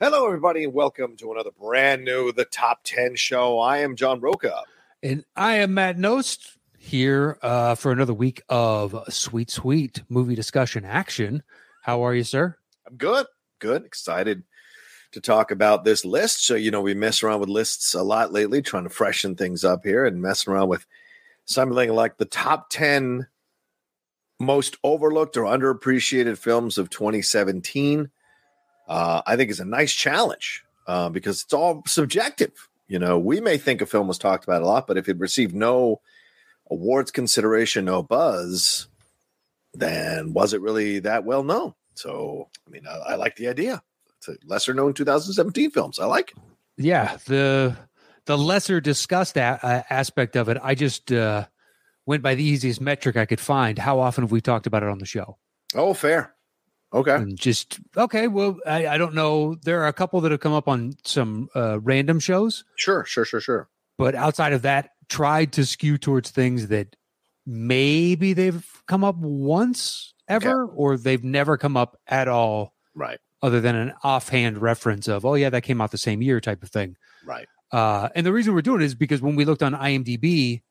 Hello, everybody, and welcome to another brand new The Top 10 show. I am John Roca. And I am Matt Nost here uh, for another week of sweet, sweet movie discussion action. How are you, sir? I'm good, good, excited to talk about this list. So, you know, we mess around with lists a lot lately, trying to freshen things up here and messing around with something like the top 10 most overlooked or underappreciated films of 2017 uh, I think is a nice challenge uh, because it's all subjective. You know, we may think a film was talked about a lot, but if it received no awards consideration, no buzz, then was it really that well known? So, I mean, I, I like the idea. It's a lesser known 2017 films. I like it. Yeah, the the lesser discussed a- uh, aspect of it. I just uh, went by the easiest metric I could find. How often have we talked about it on the show? Oh, fair. Okay. And just okay. Well, I, I don't know. There are a couple that have come up on some uh, random shows, Sure, sure, sure, sure. but outside of that, tried to skew towards things that maybe they've come up once ever, or they've never come up at all, Right, other than an offhand reference of, "Oh yeah, that came out the same year" type of thing. right. Uh, and the reason we're doing it is because when we looked on IMDb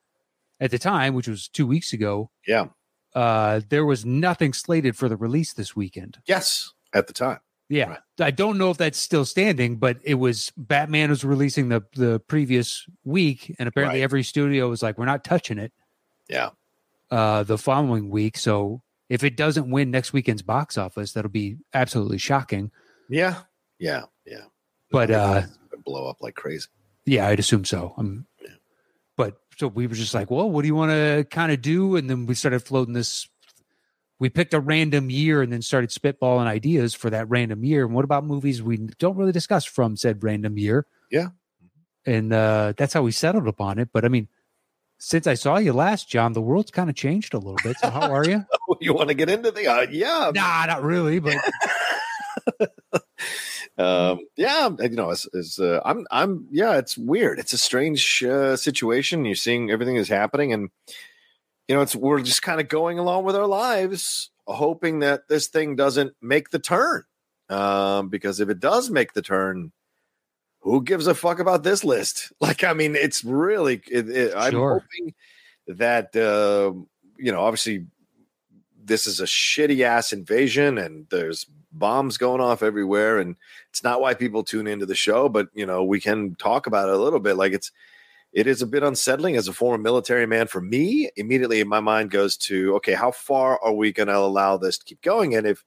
at the time, which was two weeks ago, Yeah. Uh, there was nothing slated for the release this weekend. Yes, at the time. Yeah, Right. I don't know if that's still standing, but it was Batman was releasing the the previous week, and apparently Right. every studio was like, "We're not touching it." Yeah. Uh, the following week, so if it doesn't win next weekend's box office, that'll be absolutely shocking. Yeah. Yeah. Yeah. But uh, blow up like crazy. yeah, I'd assume so. But so we were just like, "Well, what do you want to kind of do?" And then we started floating this. We picked a random year and then started spitballing ideas for that random year. And what about movies we don't really discuss from said random year? Yeah. and uh, that's how we settled upon it. But I mean, since I saw you last, John, the world's kind of changed a little bit. So how are you? you want to get into the? Uh, yeah. nah, not really, but um yeah you know it's, it's uh, i'm i'm yeah it's weird. It's a strange uh, situation. You're seeing everything is happening and you know it's we're just kind of going along with our lives hoping that this thing doesn't make the turn. Um because if it does make the turn who gives a fuck about this list? Like i mean it's really it, it, i'm hoping that uh, you know obviously this is a shitty ass invasion and there's bombs going off everywhere and it's not why people tune into the show but you know we can talk about it a little bit. Like it's it is a bit unsettling as a former military man for me. Immediately my mind goes to okay how far are we going to allow this to keep going? And if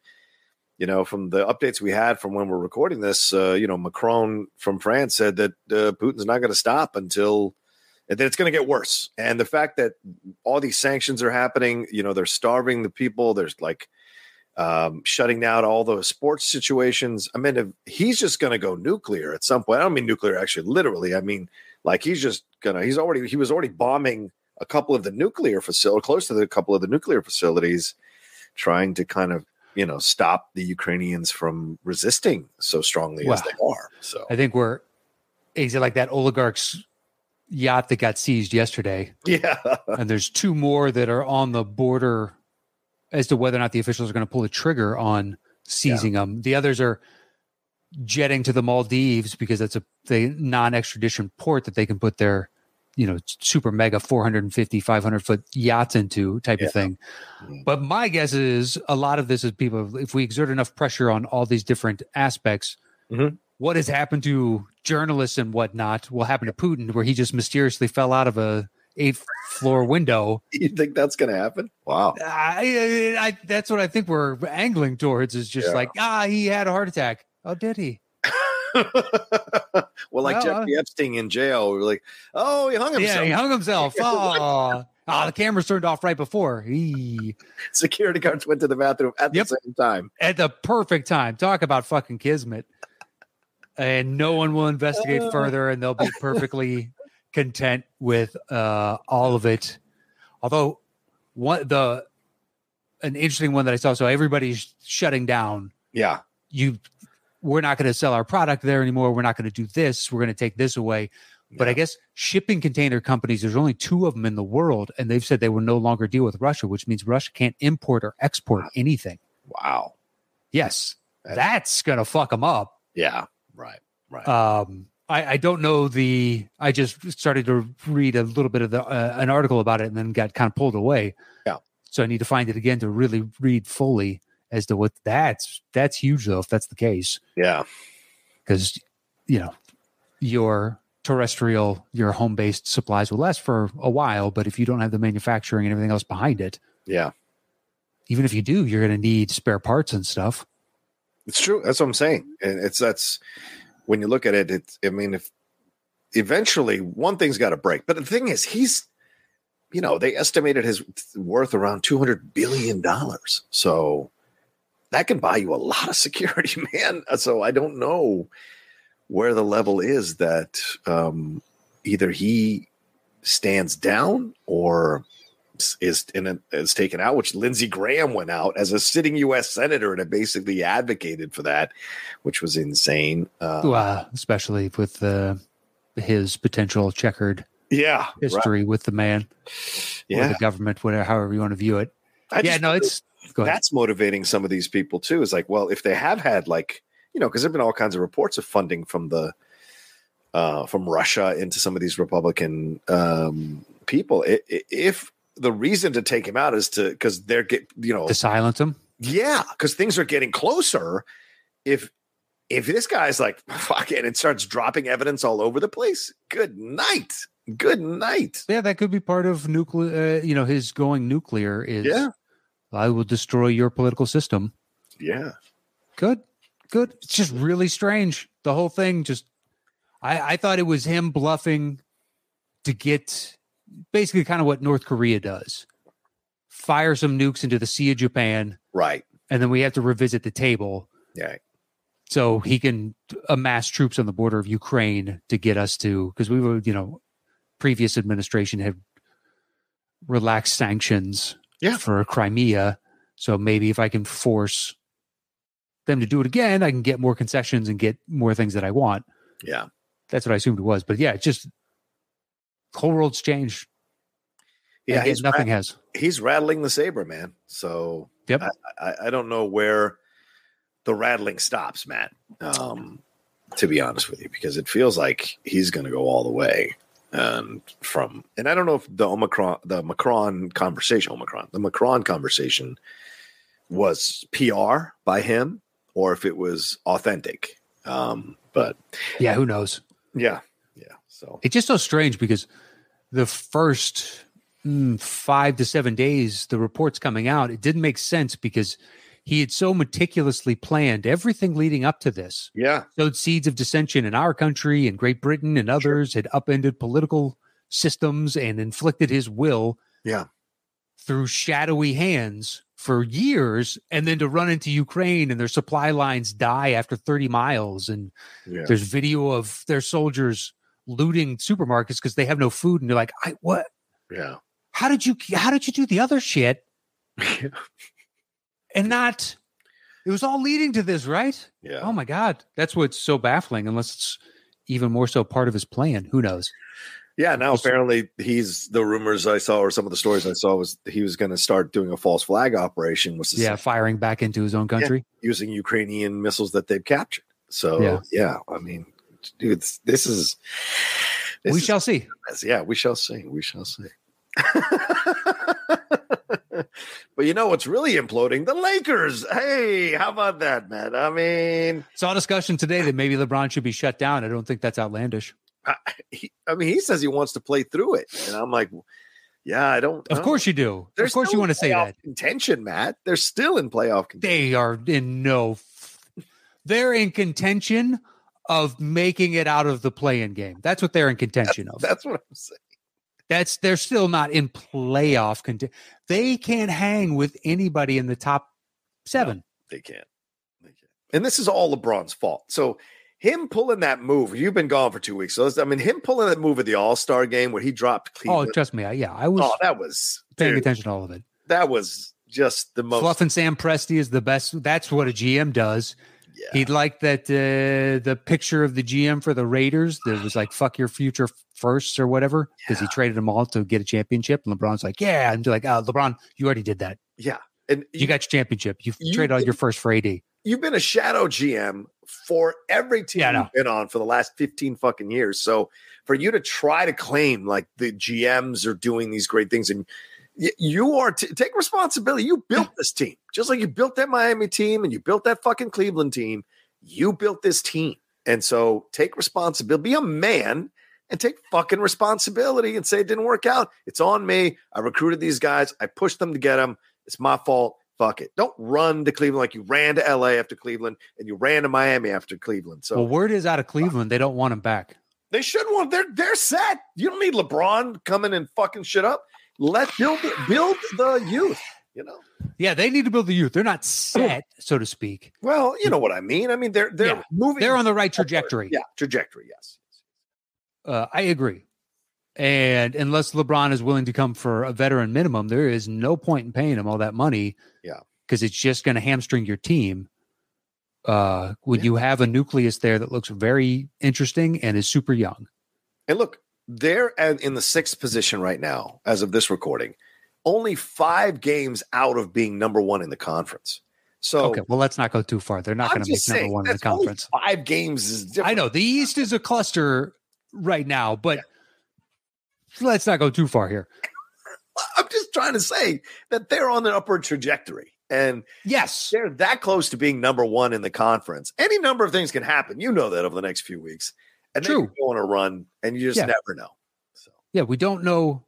you know from the updates we had from when we're recording this uh, you know macron from france said that uh, putin's not going to stop until that it's going to get worse and the fact that all these sanctions are happening you know they're starving the people there's like um, shutting down all those sports situations. I mean, if he's just going to go nuclear at some point. I don't mean nuclear actually, literally. I mean, like he's just gonna. He's already. He was already bombing a couple of the nuclear facility, close to the couple of the nuclear facilities, trying to kind of you know stop the Ukrainians from resisting so strongly as they are. So I think we're is it like that oligarch's yacht that got seized yesterday, yeah, and there's two more that are on the border as to whether or not the officials are going to pull the trigger on seizing them. The others are jetting to the Maldives because that's a the non-extradition port that they can put their you know super mega 450 500 foot yachts into type Yeah. of thing Mm. but my guess is a lot of this is people if we exert enough pressure on all these different aspects Mhm. What has happened to journalists and whatnot will happen to putin where he just mysteriously fell out of a eighth floor window you think that's going to happen? Wow. I, I, I that's what i think we're angling towards is just Yeah. like ah he had a heart attack oh did he well, like Well, Jeffrey Epstein in jail, we were like, oh, he hung himself. yeah he hung himself oh Oh, the camera's turned off right before. Eee. Security guards went to the bathroom at Yep. the same time. At the perfect time. Talk about fucking kismet. And no one will investigate Oh. further, and they'll be perfectly content with uh, all of it. Although, one the an interesting one that I saw. So everybody's shutting down. Yeah. You, we're not going to sell our product there anymore. We're not going to do this. We're going to take this away. But I guess shipping container companies, there's only two of them in the world, and they've said they will no longer deal with Russia, which means Russia can't import or export anything. Wow. Yes, That's- that's gonna fuck them up. Yeah. Right. Right. Um, I, I don't know the. I just started to read a little bit of the uh, an article about it, and then got kind of pulled away. Yeah. So I need to find it again to really read fully as to what that's that's huge though if that's the case yeah. because you know your terrestrial your home based supplies will last for a while, but if you don't have the manufacturing and everything else behind it, Yeah. even if you do, you're going to need spare parts and stuff. It's true. That's what I'm saying. And it's that's when you look at it, it's I mean, if eventually one thing's got to break. But the thing is, he's you know, they estimated his worth around two hundred billion dollars. So that can buy you a lot of security, man. So I don't know where the level is that um, either he stands down or is in is taken out, which Lindsey Graham went out as a sitting U.S. senator and basically advocated for that, which was insane. Uh, especially with uh, his potential checkered yeah, right. history with the man yeah. the government, whatever, however you want to view it. I yeah, no, it's that's motivating some of these people too. Is like, well, if they have had like you know, because there've been all kinds of reports of funding from the uh, from Russia into some of these Republican um, people. If the reason to take him out is to because they're get you know to silence him. Yeah, because things are getting closer. If if this guy's like fuck it and starts dropping evidence all over the place, good night, good night. Yeah, that could be part of nuclear. Uh, you know, his going nuclear is. Yeah. I will destroy your political system. Yeah, Good, good. It's just really strange. The whole thing just. I I thought it was him bluffing to get basically kind of what North Korea does. Fire some nukes into the Sea of Japan, right. and then we have to revisit the table Yeah, so he can amass troops on the border of Ukraine to get us to because we were, you know, previous administration had relaxed sanctions Yeah. for Crimea. So maybe if I can force them to do it again, I can get more concessions and get more things that I want. yeah. That's what I assumed it was. But yeah, it's just whole world's changed. Yeah, And he's nothing has. he's rattling the saber, man. So Yep. I, I, I don't know where the rattling stops, Matt. Um, to be honest with you, because it feels like he's going to go all the way. And from and I don't know if the Omicron, the Macron conversation, Omicron, the Macron conversation was PR by him or if it was authentic. Um, but Yeah, who knows? yeah. So It's just so strange because the first mm, five to seven days, the reports coming out, it didn't make sense because he had so meticulously planned everything leading up to this. yeah, Sowed seeds of dissension in our country and Great Britain and others, had upended political systems and inflicted his will yeah, through shadowy hands for years. And then to run into Ukraine and their supply lines die after 30 miles and yeah. there's video of their soldiers looting supermarkets because they have no food, and they're like, "I what? Yeah. How did you? How did you do the other shit and not?" It was all leading to this, right? Yeah. Oh my god, that's what's so baffling. Unless it's even more so part of his plan. Who knows? Yeah, now apparently he's the rumors I saw or some of the stories I saw was he was going to start doing a false flag operation, was Yeah, firing back into his own country. using Ukrainian missiles that they've captured. So Yeah. yeah, I mean, dude, this is this we is- shall see. yeah, we shall see, we shall see. but you know what's really imploding? The Lakers. Hey, how about that, man? I mean, Saw a discussion today that maybe LeBron should be shut down. I don't think that's outlandish. I, he, I mean, he says he wants to play through it, and I'm like, yeah, I don't. Of know. course you do. They're of course you want to say that. contention, Matt. They're still in playoff contention. they are in no they're in contention of making it out of the play-in game that's what they're in contention of That's what I'm saying. That's they're still not in playoff content. They can't hang with anybody in the top seven. They can't. They can't. And this is all LeBron's fault. So him pulling that move, you've been gone for two weeks. So I mean, him pulling that move at the All Star game where he dropped Oh, trust me. I, yeah, I was Oh, that was paying dude, attention to all of it. that was just the most. Fluff and Sam Presti is the best. That's what a GM does. Yeah. He'd like that uh, the picture of the GM for the Raiders that was like "fuck your future firsts or whatever because he traded them all to get a championship. And LeBron's like, "Yeah," and they're like, uh, "LeBron, you already did that. yeah. And You got your championship. You, You traded all your first for AD." you've been a shadow GM for every team Yeah, you've been on for the last 15 fucking years. So for you to try to claim like the GMs are doing these great things and you are t- take responsibility. You built this team just like you built that Miami team and you built that fucking Cleveland team. You built this team. And so take responsibility, be a man and take fucking responsibility and say it didn't work out. It's on me. I recruited these guys. I pushed them to get them. It's my fault. Fuck it. Don't run to Cleveland like you ran to LA after Cleveland and you ran to Miami after Cleveland. So well, word is out of Cleveland they don't want him back. they should want they're they're set. You don't need LeBron coming and fucking shit up. Let build build the youth, you know. Yeah, they need to build the youth. They're not set, so to speak. Well, you know what I mean. I mean they're they're Yeah. moving They're on the right trajectory. Yeah, trajectory, yes. Uh, I agree. And unless LeBron is willing to come for a veteran minimum, there is no point in paying him all that money. Yeah. Because it's just going to hamstring your team. Uh, when Yeah. you have a nucleus there that looks very interesting and is super young. And look, they're in the sixth position right now, as of this recording, only five games out of being number one in the conference. So Okay, well, let's not go too far. They're not going to make just number one in the conference. Five games is different. I know the East is a cluster right now, but let's not go too far here. I'm just trying to say that they're on an upward trajectory. And Yes, they're that close to being number one in the conference. Any number of things can happen. You know that over the next few weeks. And then True. you go on a run and you just Yeah. never know. So yeah, we don't know.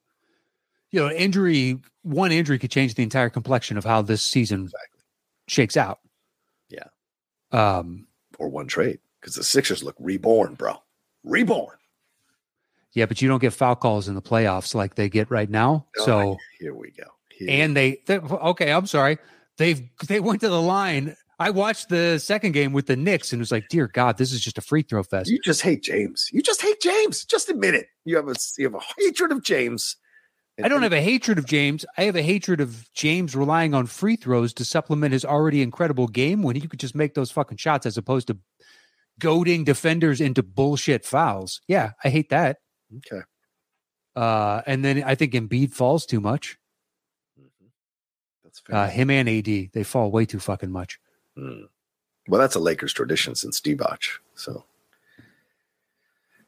You know, injury, one injury could change the entire complexion of how this season Exactly. shakes out. Yeah. Um, or one trade. Because the Sixers look reborn, bro. Reborn. yeah, but you don't get foul calls in the playoffs like they get right now. Oh, So, Here we go. Here and they, they, okay, I'm sorry. They've, they went to the line. I watched the second game with the Knicks and was like, dear God, this is just a free throw fest. you just hate James. You just hate James. Just admit it. You have a you have a hatred of James. I don't have a hatred of James. I have a hatred of James relying on free throws to supplement his already incredible game when he could just make those fucking shots as opposed to goading defenders into bullshit fouls. Yeah, I hate that. Okay. Uh, and then I think Embiid falls too much. That's fair. Uh, him and AD, they fall way too fucking much. Hmm. Well, that's a Lakers tradition since Divac. So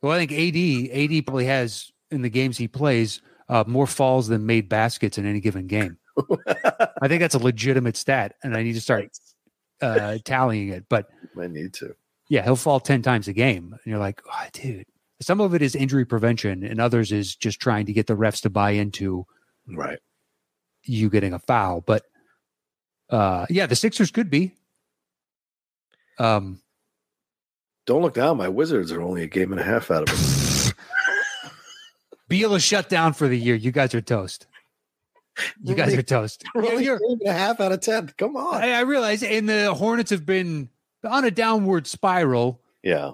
Well, I think AD, AD probably has in the games he plays uh, more falls than made baskets in any given game. I think that's a legitimate stat, and I need to start uh, tallying it. But I need to. yeah, he'll fall 10 times a game. And you're like, oh, dude, some of it is injury prevention, and others is just trying to get the refs to buy into Right. you getting a foul. But uh, yeah, the Sixers could be. Um, Don't look down. My Wizards are only a game and a half out of it. Beal is shut down for the year. You guys are toast. You guys are toast. We're Yeah, only a you're- game and a half out of ten. Come on. I, I realize, and the Hornets have been on a downward spiral. yeah.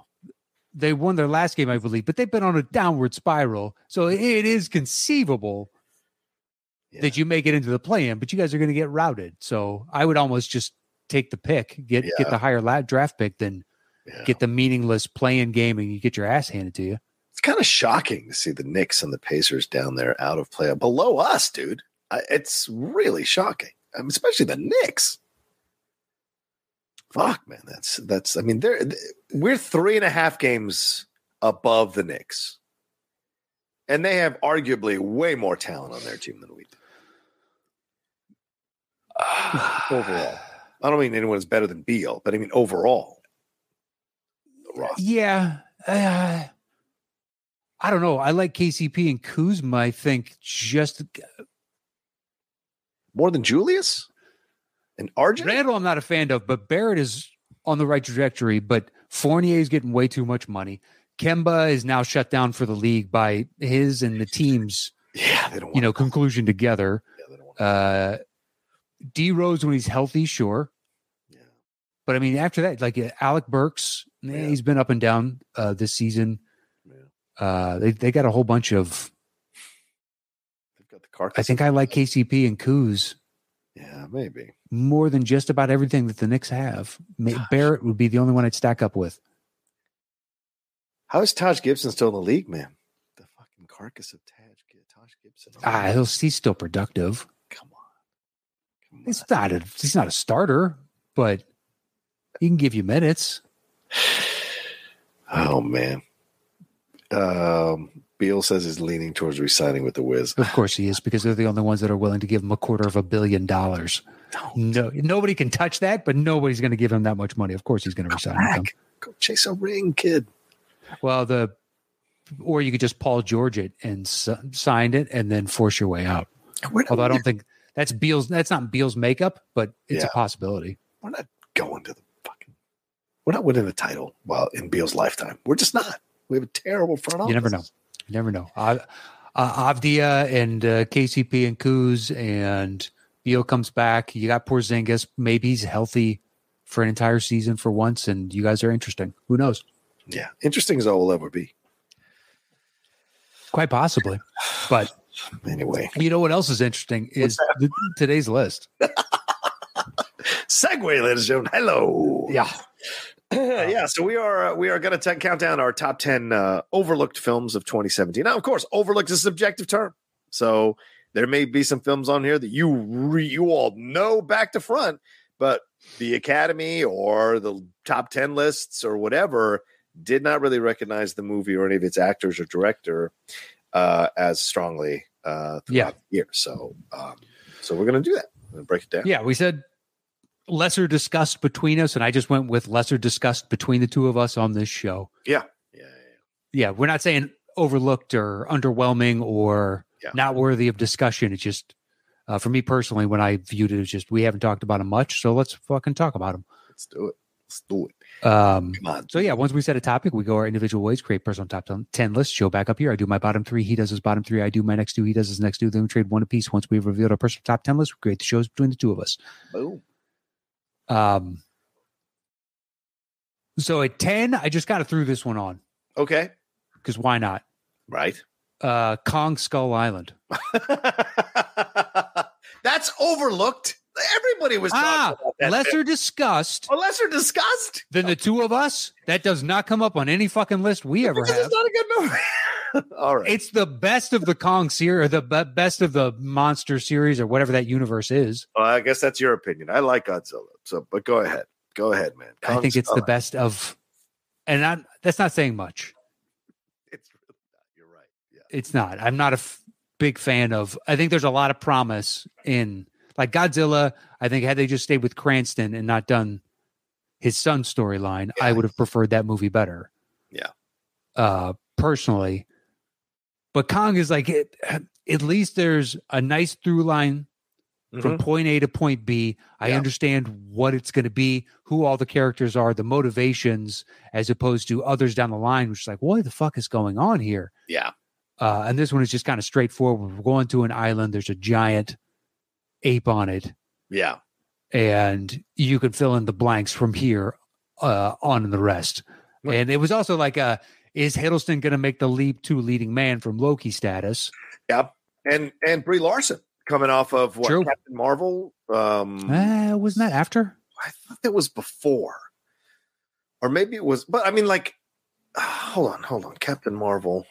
They won their last game, I believe, but they've been on a downward spiral. So it is conceivable yeah. that you make it into the play-in, but you guys are going to get routed. So I would almost just take the pick, get get the higher draft pick than Yeah. get the meaningless play-in game and you get your ass handed to you. It's kind of shocking to see the Knicks and the Pacers down there out of play below us, dude. I, it's really shocking, I mean, especially the Knicks. Fuck, man, that's that's. I mean, they're we're three and a half games above the Knicks, and they have arguably way more talent on their team than we do overall. I don't mean anyone's better than Beal, but I mean overall. Yeah. Uh, I don't know. I like KCP and Kuzma. I think just More than Julius and RJ. Randle, I'm not a fan of, but Barrett is on the right trajectory. But Fournier is getting way too much money. Kemba is now shut down for the league by his and the team's they don't. you know, conclusion together. yeah, they don't wanna- Uh, D Rose when he's healthy, sure. yeah. But I mean, after that, like uh, Alec Burks, eh, Yeah. he's been up and down uh, this season. Yeah. Uh, they they got a whole bunch of. They've got the carcass. I think I like KCP and Kuz. Yeah, maybe. more than just about everything that the Knicks have. Gosh. Barrett would be the only one I'd stack up with. How is Taj Gibson still in the league, man? The fucking carcass of Taj, Taj Gibson. Ah, he'll, he's still productive. come on. Come on. He's not a he's not a starter, but he can give you minutes. Oh man. Um, Beal says he's leaning towards resigning with the Wiz. Of course he is, because they're the only ones that are willing to give him a quarter of a billion dollars. No, nobody can touch that, but nobody's going to give him that much money. Of course, he's going to resign with them. Go chase a ring, kid. Well, the or you could just Paul George it and s- sign it, and then force your way out. Although I don't think that's Beal's. That's not Beal's makeup, but it's Yeah. a possibility. we're not going to the fucking. We're not winning a title while in Beal's lifetime. We're just not. We have a terrible front office. You never know. You never know. Uh, uh, Avdija and uh, KCP and Kuz and Beal comes back. You got Porzingis. Maybe he's healthy for an entire season for once, and you guys are interesting. Who knows? Yeah, interesting as all will ever be. Quite possibly. But Anyway, you know what else is interesting is th- today's list. segue, ladies and gentlemen. Hello. Yeah. yeah, so we are uh, we are going to count down our top ten uh, overlooked films of 2017. Now, of course, overlooked is a subjective term, so there may be some films on here that you re- you all know back to front, but the Academy or the top ten lists or whatever did not really recognize the movie or any of its actors or director uh, as strongly uh, throughout Yeah. the year. So, um, so we're going to do that. We're break it down. Yeah. We said lesser discussed between us, and I just went with lesser discussed between the two of us on this show. yeah, yeah. yeah. yeah, we're not saying overlooked or underwhelming or Yeah. not worthy of discussion. It's just uh, for me personally, when I viewed it, it's just we haven't talked about them much, so let's fucking talk about them. Let's do it. Let's do it. Um, Come on. so yeah, once we set a topic, we go our individual ways, create personal top 10, 10 lists, show back up here. I do my bottom three, he does his bottom three, I do my next two, he does his next two. Then we trade one apiece. Once we've revealed our personal top 10 list, we create the shows between the two of us. Boom. Um, so at 10, I just kind of threw this one on Okay. because why not? Right. Uh, Kong Skull Island. That's overlooked. Everybody was talking Ah, about that. lesser discussed Oh, lesser discussed. than the two of us. That does not come up on any fucking list we ever Because have. it's not a good movie. All right. It's the best of the Kong series, or the be- best of the monster series, or whatever that universe is. Well, I guess that's your opinion. I like Godzilla. So, but go ahead. Go ahead, man. I think it's the best of, and i that's not saying much. It's really not. You're right. Yeah. It's not. I'm not a f- big fan of. I think there's a lot of promise in like Godzilla. I think had they just stayed with Cranston and not done his son storyline, I would have preferred that movie better. Yeah. Uh, personally, but Kong is like it, at least there's a nice through line from Mhm. point A to point B. I Yeah. understand what it's going to be, who all the characters are, the motivations, as opposed to others down the line, which is like, what the fuck is going on here? Yeah. Uh, and this one is just kind of straightforward. We're going to an island. There's a giant ape on it, Yeah. and you can fill in the blanks from here uh, on the rest. Right. And it was also like, uh, is Hiddleston going to make the leap to leading man from Loki status? Yep. And and Brie Larson coming off of what True. Captain Marvel. Um, Uh, wasn't that after? I thought that was before, or maybe it was. But I mean, like, hold on, hold on, Captain Marvel.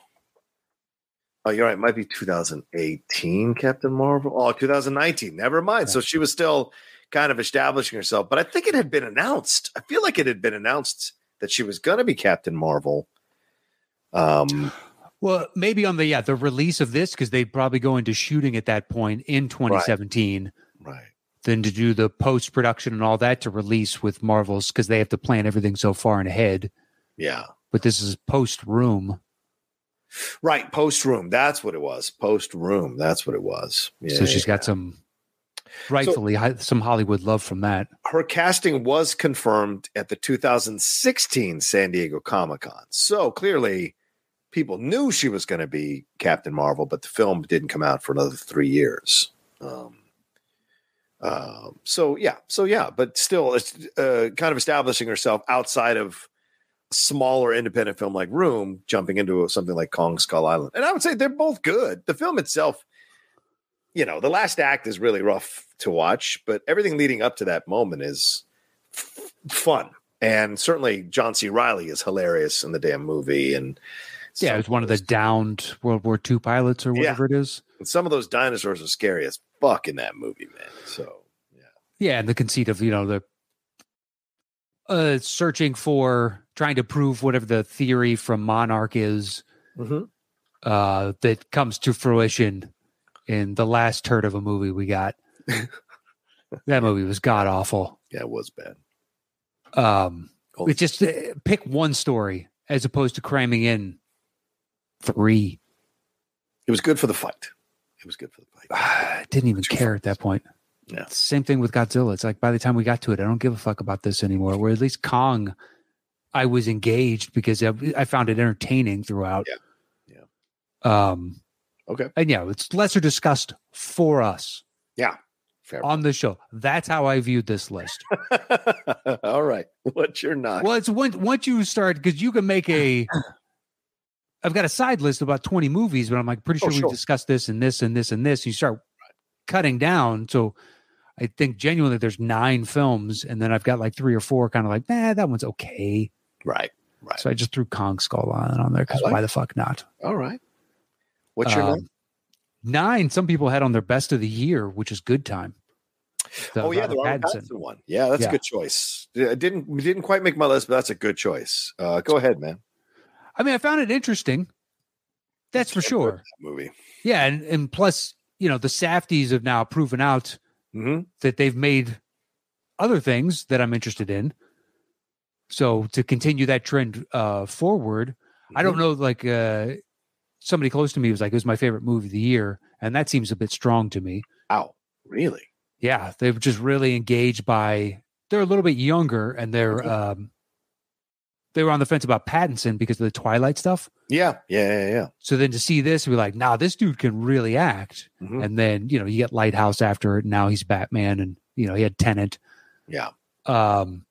Oh, you're right. It might be 2018, Captain Marvel. Oh, 2019. Never mind. So she was still kind of establishing herself, but I think it had been announced. I feel like it had been announced that she was going to be Captain Marvel. Um, Well, maybe on the yeah the release of this because they'd probably go into shooting at that point in 2017. right. Then to do the post production and all that to release with Marvels because they have to plan everything so far in ahead. Yeah. But this is post room, Right. Post room. That's what it was. Post room. That's what it was. Yeah. so she's got some rightfully hi- some Hollywood love from that. her casting was confirmed at the 2016 San Diego Comic Con. So clearly, people knew she was going to be Captain Marvel, but the film didn't come out for another three years. Um, uh, so yeah, so yeah, but still, it's uh, kind of establishing herself outside of smaller independent film like Room, jumping into something like Kong Skull Island, and I would say they're both good. The film itself, you know, the last act is really rough to watch, but everything leading up to that moment is f- fun. And certainly John C. Reilly is hilarious in the damn movie. And yeah, it was one of the downed World War II pilots or whatever yeah. it is. And some of those dinosaurs are scary as fuck in that movie, man. So yeah. Yeah, and the conceit of, you know, the uh searching for trying to prove whatever the theory from Monarch is mm-hmm. uh that comes to fruition in the last turd of a movie we got. that movie was god awful. Yeah, it was bad. Um, oh. it just uh, pick one story as opposed to cramming in three. It was good for the fight. It was good for the fight. I didn't even Two care fights. at that point. Yeah. Same thing with Godzilla. It's like by the time we got to it, I don't give a fuck about this anymore. Where at least Kong, I was engaged because I found it entertaining throughout. Yeah. Yeah. Um. Okay. And yeah, it's lesser discussed for us. Yeah. Fair on the show. That's how I viewed this list. All right. What's your not? Well, it's once once you start because you can make a. I've got a side list of about twenty movies, but I'm like pretty sure, oh, sure. we discussed this and this and this and this. You start cutting down, so I think genuinely there's nine films, and then I've got like three or four kind of like, nah, that one's okay. Right. Right. So I just threw Kong Skull on on there because like why the fuck not? All right. What's your um, Nine. Some people had on their best of the year, which is good time. The oh yeah, the Robert Pattinson. Pattinson one. Yeah, that's yeah. a good choice. It didn't didn't quite make my list, but that's a good choice. Uh, go ahead, man. I mean, I found it interesting. That's for sure. That movie. Yeah, and and plus, you know, the Safdies have now proven out mm-hmm. that they've made other things that I'm interested in. So to continue that trend uh, forward, mm-hmm. I don't mm-hmm. know. Like uh, somebody close to me was like, "It was my favorite movie of the year," and that seems a bit strong to me. Wow, really? yeah, they're just really engaged by. They're a little bit younger, and they're um, they were on the fence about Pattinson because of the Twilight stuff. Yeah, yeah, yeah, yeah. So then to see this, we're like, nah, this dude can really act. Mm-hmm. And then you know you get Lighthouse after it. Now he's Batman, and you know he had Tenet. Yeah. Um,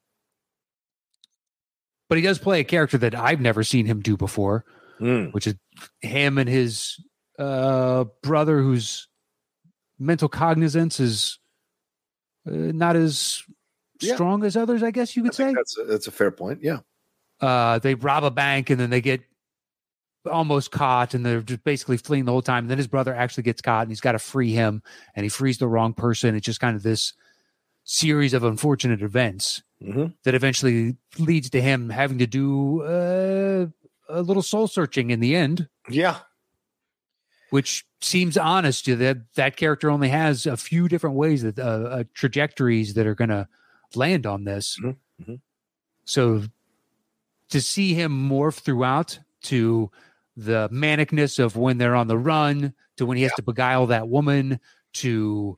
but he does play a character that I've never seen him do before, mm. which is him and his uh, brother, whose mental cognizance is uh, not as yeah. strong as others, I guess you could say. That's a, that's a fair point. Yeah. Uh, they rob a bank and then they get almost caught and they're just basically fleeing the whole time. And then his brother actually gets caught and he's got to free him and he frees the wrong person. It's just kind of this series of unfortunate events mm-hmm. that eventually leads to him having to do uh, a little soul searching in the end. Yeah which seems honest to that that character only has a few different ways that uh, uh, trajectories that are going to land on this. Mm-hmm. Mm-hmm. So to see him morph throughout to the manicness of when they're on the run to when he has yeah. to beguile that woman to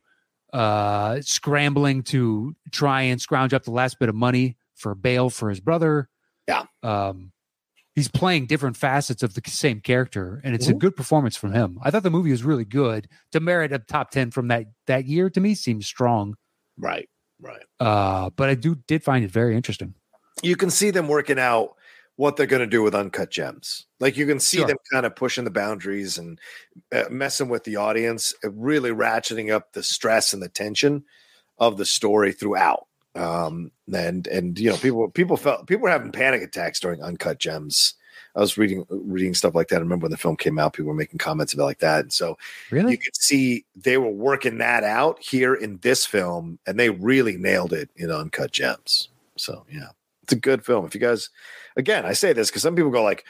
uh scrambling to try and scrounge up the last bit of money for bail for his brother. Yeah. Um he's playing different facets of the same character and it's mm-hmm. a good performance from him i thought the movie was really good to merit a top 10 from that that year to me seems strong right right uh but i do did find it very interesting you can see them working out what they're going to do with uncut gems. Like you can see sure. them kind of pushing the boundaries and uh, messing with the audience uh, really ratcheting up the stress and the tension of the story throughout. Um, and and you know people people felt people were having panic attacks during uncut gems. I was reading reading stuff like that. I remember when the film came out people were making comments about like that. And so really? you could see they were working that out here in this film and they really nailed it in uncut gems. So yeah it's a good film if you guys again i say this because some people go like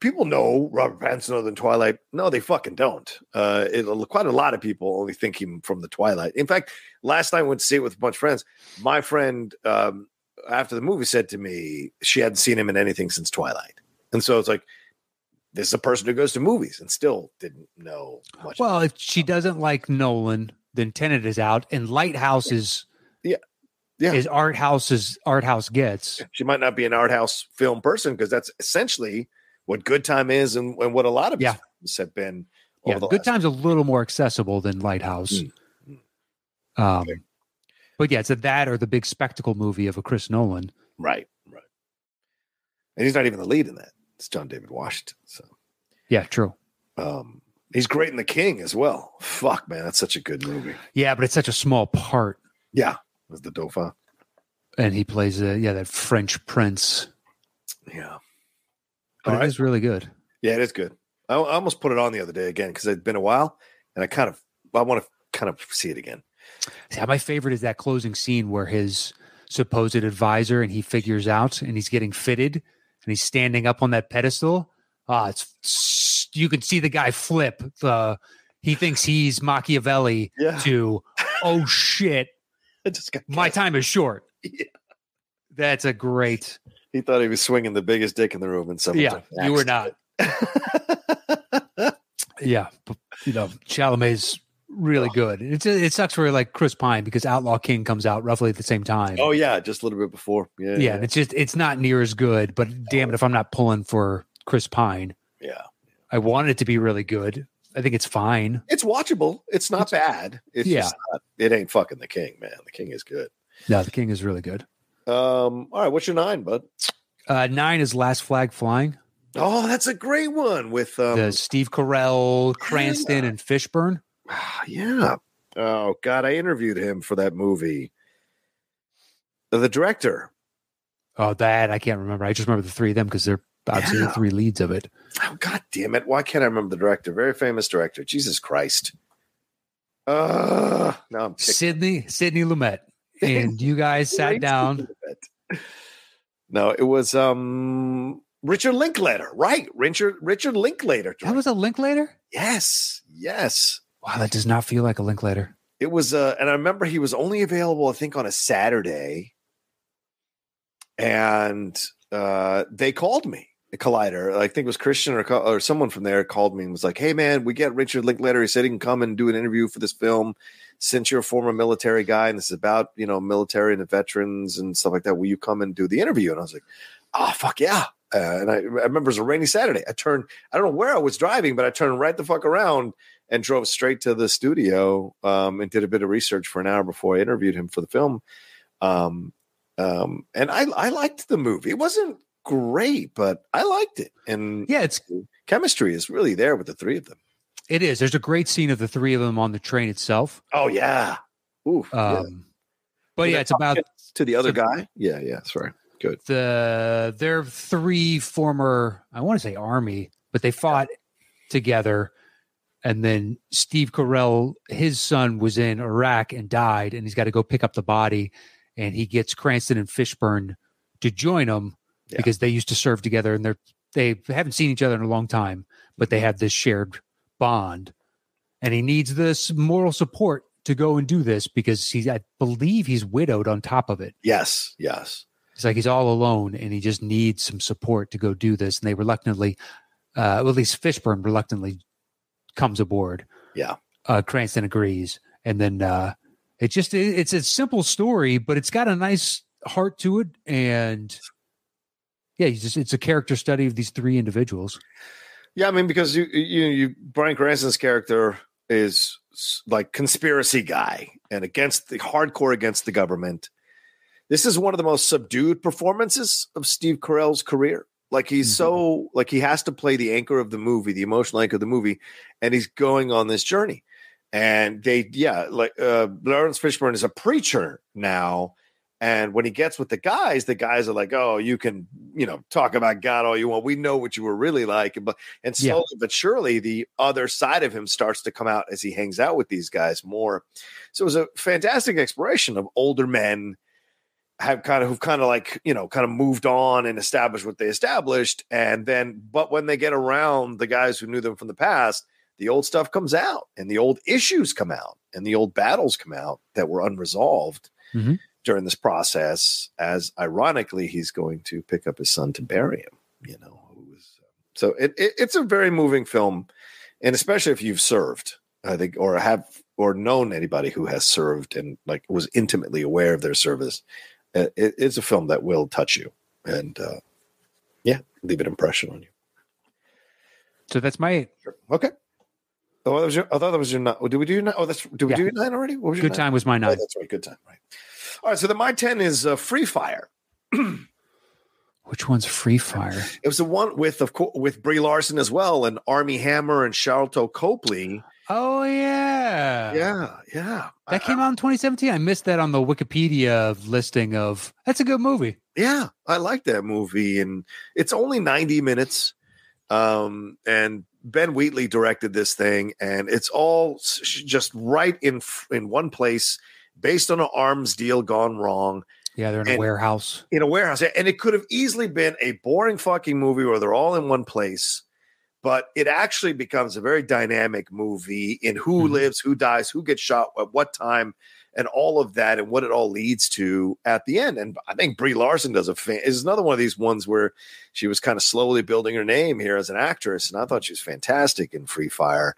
people know Robert Pattinson other than Twilight. No, they fucking don't. Uh, it, quite a lot of people only think him from the Twilight. In fact, last night I went to see it with a bunch of friends. My friend, um, after the movie, said to me she hadn't seen him in anything since Twilight, and so it's like this is a person who goes to movies and still didn't know much. Well, if she doesn't like Nolan, then Tenet is out, and Lighthouse is yeah. Yeah. Is art house as art house gets. She might not be an art house film person because that's essentially what good time is and, and what a lot of Yeah. films have been. Yeah, Good Time's a little more accessible than Lighthouse. Mm, Um, Okay. But yeah, it's a that or the big spectacle movie of a Chris Nolan. Right, right. And he's not even the lead in that. It's John David Washington. So Yeah, true. um, he's great in The King as well. Fuck, man, that's such a good movie. Yeah, but it's such a small part, Yeah, was the Dauphin. and he plays a yeah that French prince. Yeah, But All it right. is really good. yeah, it is good. I, I almost put it on the other day again because it'd been a while, and I kind of I want to kind of see it again. Yeah, my favorite is that closing scene where his supposed advisor and he figures out and he's getting fitted and he's standing up on that pedestal. Ah, it's you can see the guy flip. The he thinks he's Machiavelli Yeah, to oh shit, I just got my time is short. Yeah. That's a great. He thought he was swinging the biggest dick in the room, and someone Yeah, you were not. Yeah, but, you know, Chalamet's really good. It's it sucks for like Chris Pine because Outlaw King comes out roughly at the same time. oh yeah, just a little bit before. Yeah, yeah, and it's just it's not near as good. But damn it, if I'm not pulling for Chris Pine, yeah. I want it to be really good. I think it's fine. It's watchable. It's not bad. It's Yeah. not, it ain't fucking the king, man. The king is good. No, the King is really good. Um, all right, what's your nine, bud? Uh, nine is Last Flag Flying. Oh, that's a great one with um the Steve Carell, Cranston, and Fishburne. yeah. Oh god, I interviewed him for that movie. The director. Oh, that I can't remember. I just remember the three of them because they're Yeah. the three leads of it. Oh god damn it. Why can't I remember the director? Very famous director. Jesus Christ. Uh no, I'm. Sydney, Sidney Lumet, and you guys sat down. No, it was um Richard Linklater, right? Richard Richard Linklater. That was a Linklater. yes, yes. Wow, that does not feel like a Linklater. It was, uh, and I remember he was only available, I think, on a Saturday, and uh, they called me. Collider, I think it was Christian or, or someone from there called me and was like, "Hey, man, we get Richard Linklater. He said he can come and do an interview for this film. Since you're a former military guy and this is about you know military and the veterans and stuff like that, will you come and do the interview?" And I was like, "Oh, fuck yeah!" Uh, and I, I remember it was a rainy Saturday. I turned, I don't know where I was driving, but I turned right the fuck around and drove straight to the studio um, and did a bit of research for an hour before I interviewed him for the film. Um, um, and I, I liked the movie. It wasn't great, but I liked it. And Yeah, it's chemistry is really there with the three of them. it is. There's a great scene of the three of them on the train itself. Oh yeah. Ooh. yeah. Um, But When yeah, it's about to the other so- guy. Yeah, yeah. Sorry. Good. the they're three former I want to say army, but they fought together. And then Steve Carell, his son was in Iraq and died, and he's got to go pick up the body. And he gets Cranston and Fishburne to join him Yeah. because they used to serve together, and they're they haven't seen each other in a long time, but they have this shared bond. And he needs this moral support to go and do this because he's I believe he's widowed on top of it. Yes. Yes. It's like he's all alone and he just needs some support to go do this. And they reluctantly, uh, well, at least Fishburne reluctantly comes aboard. Yeah. Uh, Cranston agrees. And then uh, it just, it- it's a simple story, but it's got a nice heart to it. And yeah, you just, it's a character study of these three individuals. Yeah, I mean, because you, you, you, Bryan Cranston's character is like conspiracy guy and against the hardcore against the government. This is one of the most subdued performances of Steve Carell's career. Like he's so like he has to play the anchor of the movie, the emotional anchor of the movie, and he's going on this journey. And they, yeah, like uh, Laurence Fishburne is a preacher now, and when he gets with the guys, the guys are like, "Oh, you can, you know, talk about God all you want. We know what you were really like." But and Yeah. slowly but surely, the other side of him starts to come out as he hangs out with these guys more. So it was a fantastic exploration of older men have kind of who've kind of like you know kind of moved on and established what they established, and then but when they get around the guys who knew them from the past, the old stuff comes out, and the old issues come out, and the old battles come out that were unresolved Mhm. During this process. As ironically, he's going to pick up his son to bury him. You know, who was so it, it it's a very moving film, and especially if you've served, I think, or have or known anybody who has served and like was intimately aware of their service. uh, It, it's a film that will touch you and uh, yeah, leave an impression on you. So that's my eight. Okay. Oh, that was your. I thought that was your nine. Oh, did we do your nine? Oh, that's. Did we Yeah. do your nine already? What was your Good nine? time was my Oh, nine. that's right. Good time. Right. All right. So then my ten is uh, Free Fire. Which one's Free Fire? It was the one with of course with Brie Larson as well, and Armie Hammer and Sharlto Copley. Oh yeah, Yeah, yeah. That I- came out in 2017. I missed that on the Wikipedia listing of. That's a good movie. Yeah, I like that movie, and it's only ninety minutes. Um, and Ben Wheatley directed this thing, and it's all just right in in one place, based on an arms deal gone wrong Yeah, they're in a warehouse. in a warehouse. And it could have easily been a boring fucking movie where they're all in one place, but it actually becomes a very dynamic movie in who Mhm. lives, who dies, who gets shot at what time, and all of that, and what it all leads to at the end. And I think Brie Larson does a fan is another one of these ones where she was kind of slowly building her name here as an actress, and I thought she was fantastic in Free Fire.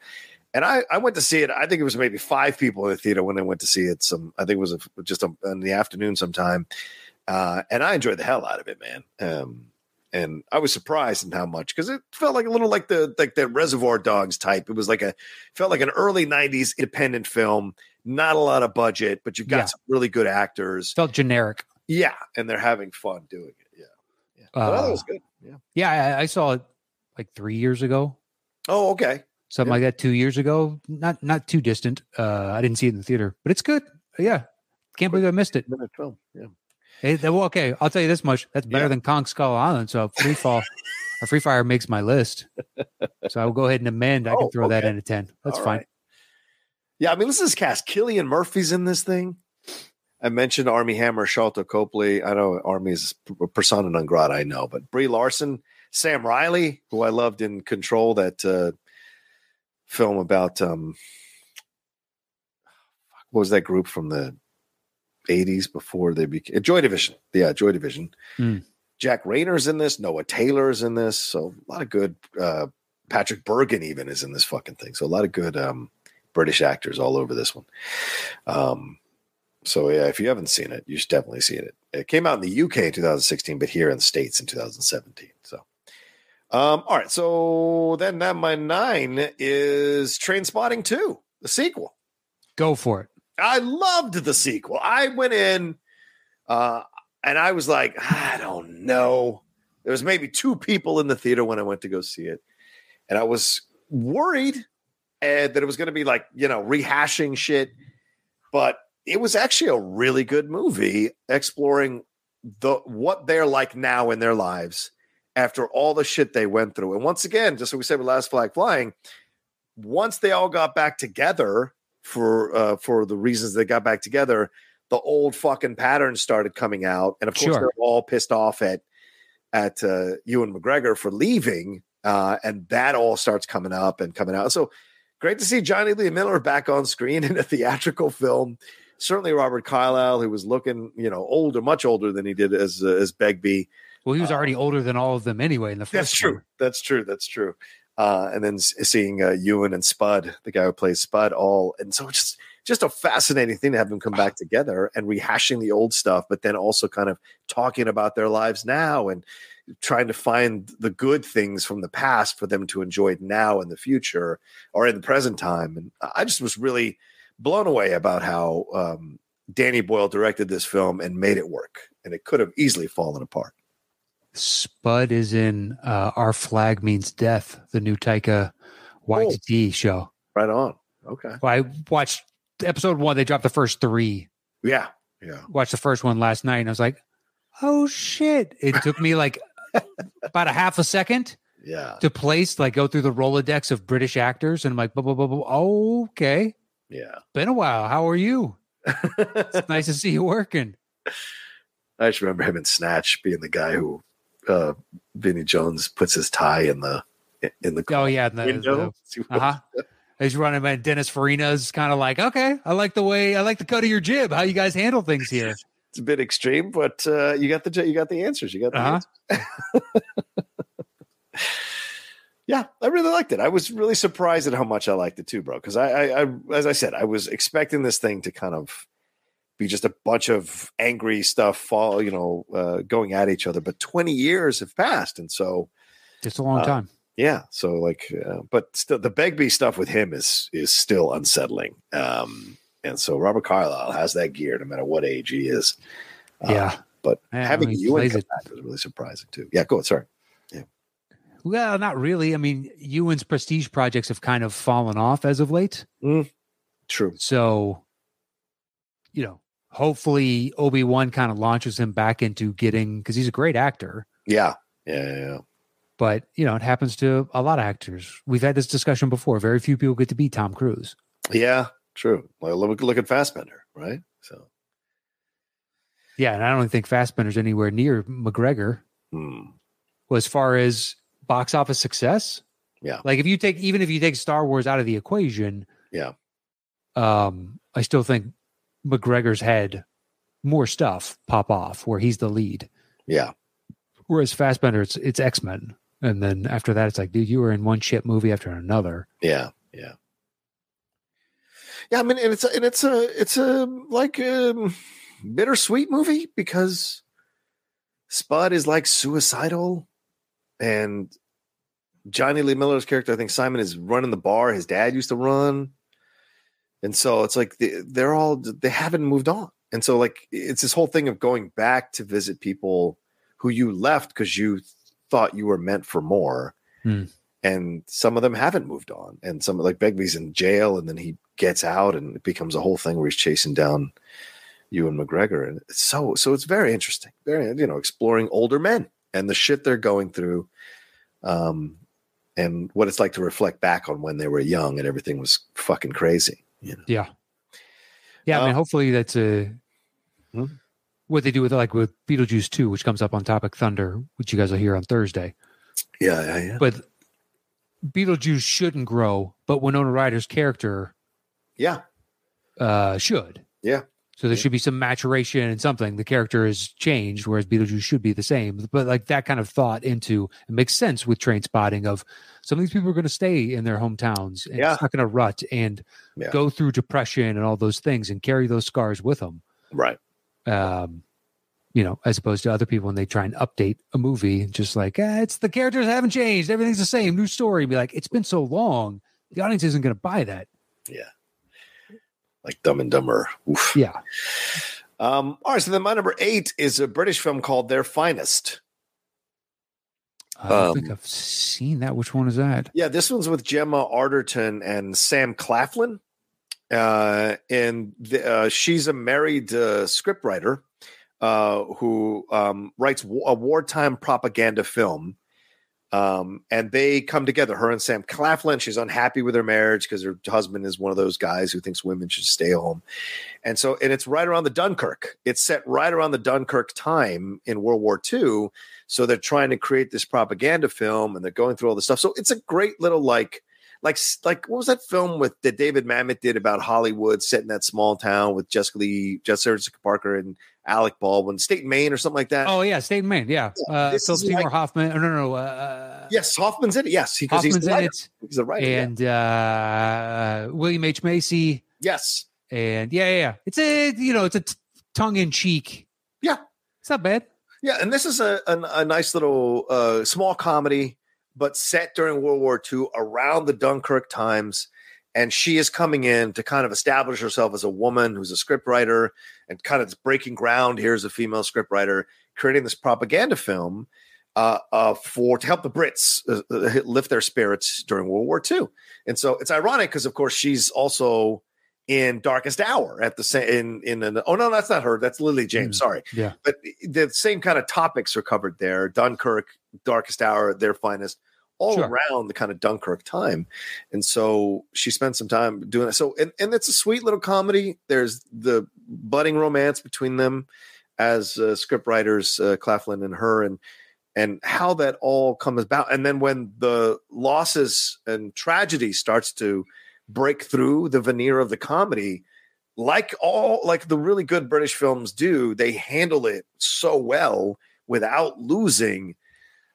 And I, I went to see it. I think it was maybe five people in the theater when I went to see it. Some I think it was a, just a, in the afternoon sometime, uh, and I enjoyed the hell out of it, man. Um, and I was surprised in how much because it felt like a little like the like the Reservoir Dogs type. It was like a felt like an early '90s independent film. Not a lot of budget, but you've got Yeah. some really good actors. Felt generic. Yeah, and they're having fun doing it. Yeah, yeah. But I thought it Uh, was good. Yeah. Yeah, I, I saw it like three years ago, Oh, okay. Something Yeah. like that. Two years ago, not not too distant. Uh, I didn't see it in the theater, but it's good. Yeah, can't believe I missed it. Minute film. Yeah. Hey, well, okay, I'll tell you this much: that's better Yeah. than Kong Skull Island. So Free Fall or Free Fire makes my list. So I will go ahead and amend. I Oh, can throw that in a ten. That's All fine. right. Yeah, I mean, this is cast. Cillian Murphy's in this thing. I mentioned Armie Hammer, Sharlto Copley. I know Armie is persona non grata, I know, but Brie Larson, Sam Riley, who I loved in Control, that uh, film about um, what was that group from the 80s before they became Joy Division. Yeah, Joy Division. Hmm. Jack Reynor's in this, Noah Taylor's in this. So a lot of good uh, Patrick Bergin even is in this fucking thing. So a lot of good um, British actors all over this one. Um, so yeah, if you haven't seen it, you should definitely see it. It came out in the UK in 2016, but here in the States in 2017. So, um, all right. So then that my nine is Trainspotting 2, the sequel. Go for it. I loved the sequel. I went in uh, and I was like, I don't know. There was maybe two people in the theater when I went to go see it. And I was worried uh, that it was going to be like, you know, rehashing shit. But it was actually a really good movie exploring the what they're like now in their lives after all the shit they went through. And once again, just like we said with Last Flag Flying, once they all got back together for uh, for the reasons they got back together, the old fucking patterns started coming out, and of course Sure. they're all pissed off at at uh, Ewan McGregor for leaving, uh, and that all starts coming up and coming out. So great to see Jonny Lee Miller back on screen in a theatrical film. Certainly Robert Carlyle, who was looking, you know, older, much older than he did as uh, as Begbie. Well, he was Uh, already older than all of them anyway. In the first That's true. one. That's true. That's true. Uh, and then seeing uh, Ewan and Spud, the guy who plays Spud, all and so it's just just a fascinating thing to have them come back together and rehashing the old stuff, but then also kind of talking about their lives now and trying to find the good things from the past for them to enjoy now in the future or in the present time. And I just was really blown away about how um, Danny Boyle directed this film and made it work. And it could have easily fallen apart. Spud is in uh, Our Flag Means Death, the new Taika Waititi show. Right on. Okay. Well, I watched episode one. They dropped the first three. Yeah. Yeah. Watched the first one last night, and I was like, "Oh shit!" It took me like about a half a second Yeah. to place, like, go through the Rolodex of British actors, and I'm like, "Blah blah blah blah." Okay, Yeah. been a while. How are you? It's nice to see you working. I just remember him in Snatch being the guy who uh Vinnie Jones puts his tie in the in the Oh yeah, the, window. uh huh. He's running, by Dennis Farina's kind of like, okay, I like the way, I like the cut of your jib. How you guys handle things here? It's a bit extreme, but uh, you got the you got the answers. You got the Uh-huh. answers. yeah, I really liked it. I was really surprised at how much I liked it too, bro. Because I, I, I, as I said, I was expecting this thing to kind of be just a bunch of angry stuff, fall, you know, uh, going at each other. But twenty years have passed, and so it's a long Uh, time. Yeah, so like, uh, but still, the Begbie stuff with him is is still unsettling. Um, and so Robert Carlyle has that gear no matter what age he is. Uh, Yeah. but having you come it- back was really surprising too. Yeah, go ahead. Sorry. Yeah. Well, not really. I mean, Ewan's prestige projects have kind of fallen off as of late. Mm, True. So, you know, hopefully Obi Wan kind of launches him back into getting because he's a great actor. Yeah. Yeah. Yeah. yeah. But you know, it happens to a lot of actors. We've had this discussion before. Very few people get to be Tom Cruise. Yeah, True. Well, look, look at Fassbender, right? So, Yeah, and I don't think Fassbender's anywhere near McGregor. hmm. Well, as far as box office success, Yeah. Like if you take even if you take Star Wars out of the equation, Yeah. um, I still think McGregor's had more stuff pop off where he's the lead. yeah, Whereas Fassbender, it's it's X Men, and then after that, it's like, dude, you were in one shit movie after another. yeah, yeah. Yeah, I mean, and it's a, and it's a it's a like a bittersweet movie because Spud is like suicidal, and Jonny Lee Miller's character, I think Simon is running the bar his dad used to run, and so it's like they, they're all they haven't moved on, and so like it's this whole thing of going back to visit people who you left because you thought you were meant for more, Hmm. and some of them haven't moved on, and some like Begbie's in jail, and then he gets out, and it becomes a whole thing where he's chasing down Ewan McGregor, and so so it's very interesting, very you know exploring older men and the shit they're going through, um, and what it's like to reflect back on when they were young and everything was fucking crazy. You know? Yeah, yeah. I mean, Uh, hopefully that's a Hmm? what they do with like with Beetlejuice two, which comes up on Topic Thunder, which you guys will hear on Thursday. Yeah, yeah, yeah. But Beetlejuice shouldn't grow, but Winona Ryder's character Yeah, uh, should. Yeah. So there should be some maturation and something. The character has changed, whereas Beetlejuice should be the same. But like that kind of thought into it makes sense with trainspotting of some of these people are going to stay in their hometowns and Yeah. stuck in a rut and Yeah. go through depression and all those things and carry those scars with them. right. Um, you know, as opposed to other people when they try and update a movie, just like eh, it's the characters haven't changed, everything's the same, new story. Be like, it's been so long, the audience isn't going to buy that. Yeah, like Dumb and Dumber. Oof. Yeah. Um, all right, so then my number eight is a British film called Their Finest. I don't think Um, I've seen that. Which one is that? Yeah, this one's with Gemma Arterton and Sam Claflin. Uh, and the, uh, she's a married uh, scriptwriter uh, who um, writes wa- a wartime propaganda film. Um, and they come together, her and Sam Claflin. She's unhappy with her marriage because her husband is one of those guys who thinks women should stay home. And so, and it's right around the Dunkirk. It's set right around the Dunkirk time in World War II. So they're trying to create this propaganda film and they're going through all this stuff. So it's a great little like like like what was that film with that David Mamet did about Hollywood set in that small town with Jessica Lee, Jessica Jessica Parker and Alec Baldwin, State Maine or something like that. Oh yeah, State Maine. Yeah, Yeah, uh, Philip Seymour like- Hoffman. Oh, no, no, no. Uh, yes, Hoffman's in it. Yes, because he's the in it, He's the writer. yeah. and uh, William H Macy, yes, and yeah, yeah, yeah. It's a you know, it's a t- tongue in cheek. Yeah. it's not bad. Yeah, and this is a a, a nice little uh, small comedy, but set during World War II around the Dunkirk times. And she is coming in to kind of establish herself as a woman who's a scriptwriter and kind of breaking ground here as a female scriptwriter, creating this propaganda film uh, uh, for to help the Brits uh, uh, lift their spirits during World War II. And so it's ironic because, of course, she's also in Darkest Hour at the same in in an, oh no that's not her that's Lily James Mm. sorry Yeah. but the same kind of topics are covered there Dunkirk Darkest Hour their finest all Sure. around the kind of Dunkirk time and so she spent some time doing it so and, and it's a sweet little comedy. There's the budding romance between them as uh, script writers uh, Claflin and her and and how that all comes about. And then when the losses and tragedy starts to break through the veneer of the comedy like all like the really good british films do they handle it so well without losing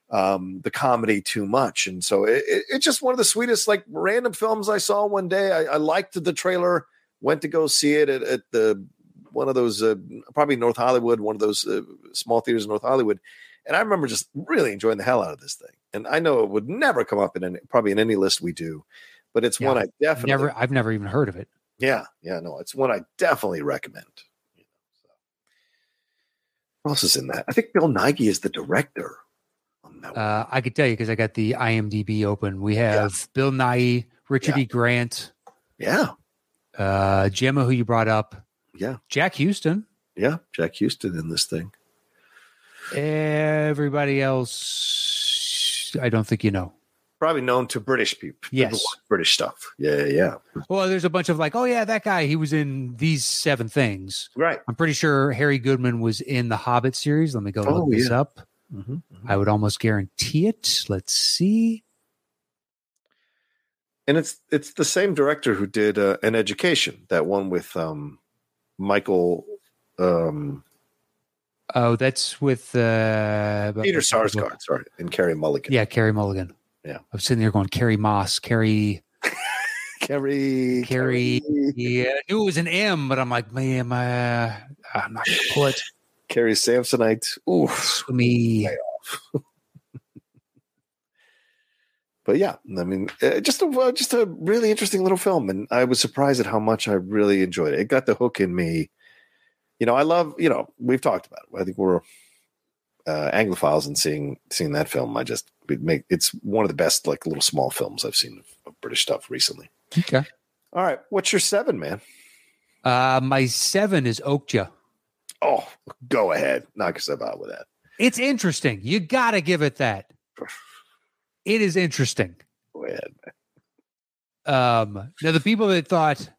um the comedy too much and so it, it- it's just one of the sweetest like random films i saw one day i, I liked the trailer went to go see it at, at the one of those uh, probably north hollywood one of those uh, small theaters in north hollywood and i remember just really enjoying the hell out of this thing and I know it would never come up in any, probably in any list we do, but it's Yeah, one I definitely Never, I've never even heard of it. Yeah, yeah, no, it's one I definitely recommend. You know, so. What else is in that? I think Bill Nighy is the director on that one. Uh, I could tell you because I got the IMDb open. We have Bill Nighy, Richard Yeah. E. Grant, Yeah, uh, Gemma, who you brought up, yeah, Jack Huston, yeah. Jack Huston in this thing. everybody else. I don't think you know. Probably known to British people. Yes. British stuff. Yeah, yeah, Well, there's a bunch of like, oh yeah, that guy. He was in these seven things. right. I'm pretty sure Harry Goodman was in the Hobbit series. Let me go look Oh, this up. Mm-hmm. I would almost guarantee it. Let's see. And it's it's the same director who did uh, an education, that one with um, Michael um, Oh, that's with uh, Peter Sarsgaard, sorry, and Carey Mulligan. Yeah, Carey Mulligan. Yeah. I'm sitting there going, Carrie Moss, Carrie. Carrie, Carrie- Yeah, I knew it was an M, but I'm like, man, my, I'm not gonna put Carrie Samsonite. Ooh, swimmy. but yeah, I mean, uh, just a uh, just a really interesting little film, and I was surprised at how much I really enjoyed it. It got the hook in me. You know, I love. You know, we've talked about it. I think we're uh, Anglophiles, and seeing seeing that film, I just it make it's one of the best like little small films I've seen of, of British stuff recently. Okay. All right, what's your seven, man? Uh, my seven is Okja. Oh, go ahead, knock yourself out with that. It's interesting. You got to give it that. It is interesting. Go ahead. Um, now, the people that thought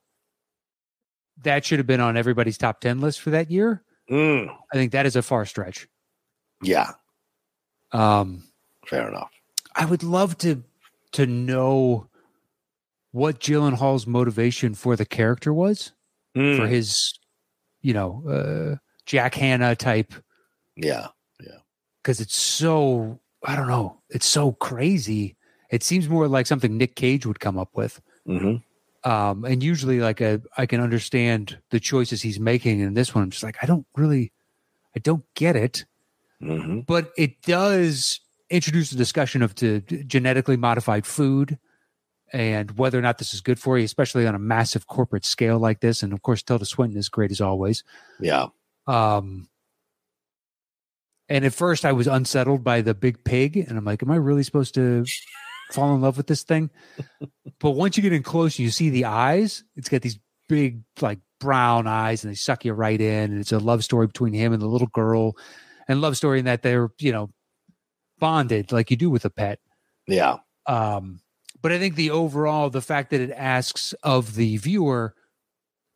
that should have been on everybody's top 10 list for that year, Mm, I think that is a far stretch. yeah, Um, fair enough. I would love to to know what Gyllenhaal's motivation for the character was Mm, for his, you know, uh, Jack Hanna type, yeah, Yeah. because it's so I don't know, it's so crazy. It seems more like something Nick Cage would come up with. hmm Um, and usually, like a, I can understand the choices he's making. And this one, I'm just like, I don't really, I don't get it. hmm but it does introduce a discussion of to genetically modified food and whether or not this is good for you, especially on a massive corporate scale like this. And of course, Tilda Swinton is great as always. yeah. Um, and at first, I was unsettled by the big pig, and I'm like, "Am I really supposed to fall in love with this thing?" but once you get in close, you see the eyes. It's got these big, like brown eyes, and they suck you right in. And it's a love story between him and the little girl, and love story in that they're you know bonded like you do with a pet. Yeah. Um, but I think the overall, the fact that it asks of the viewer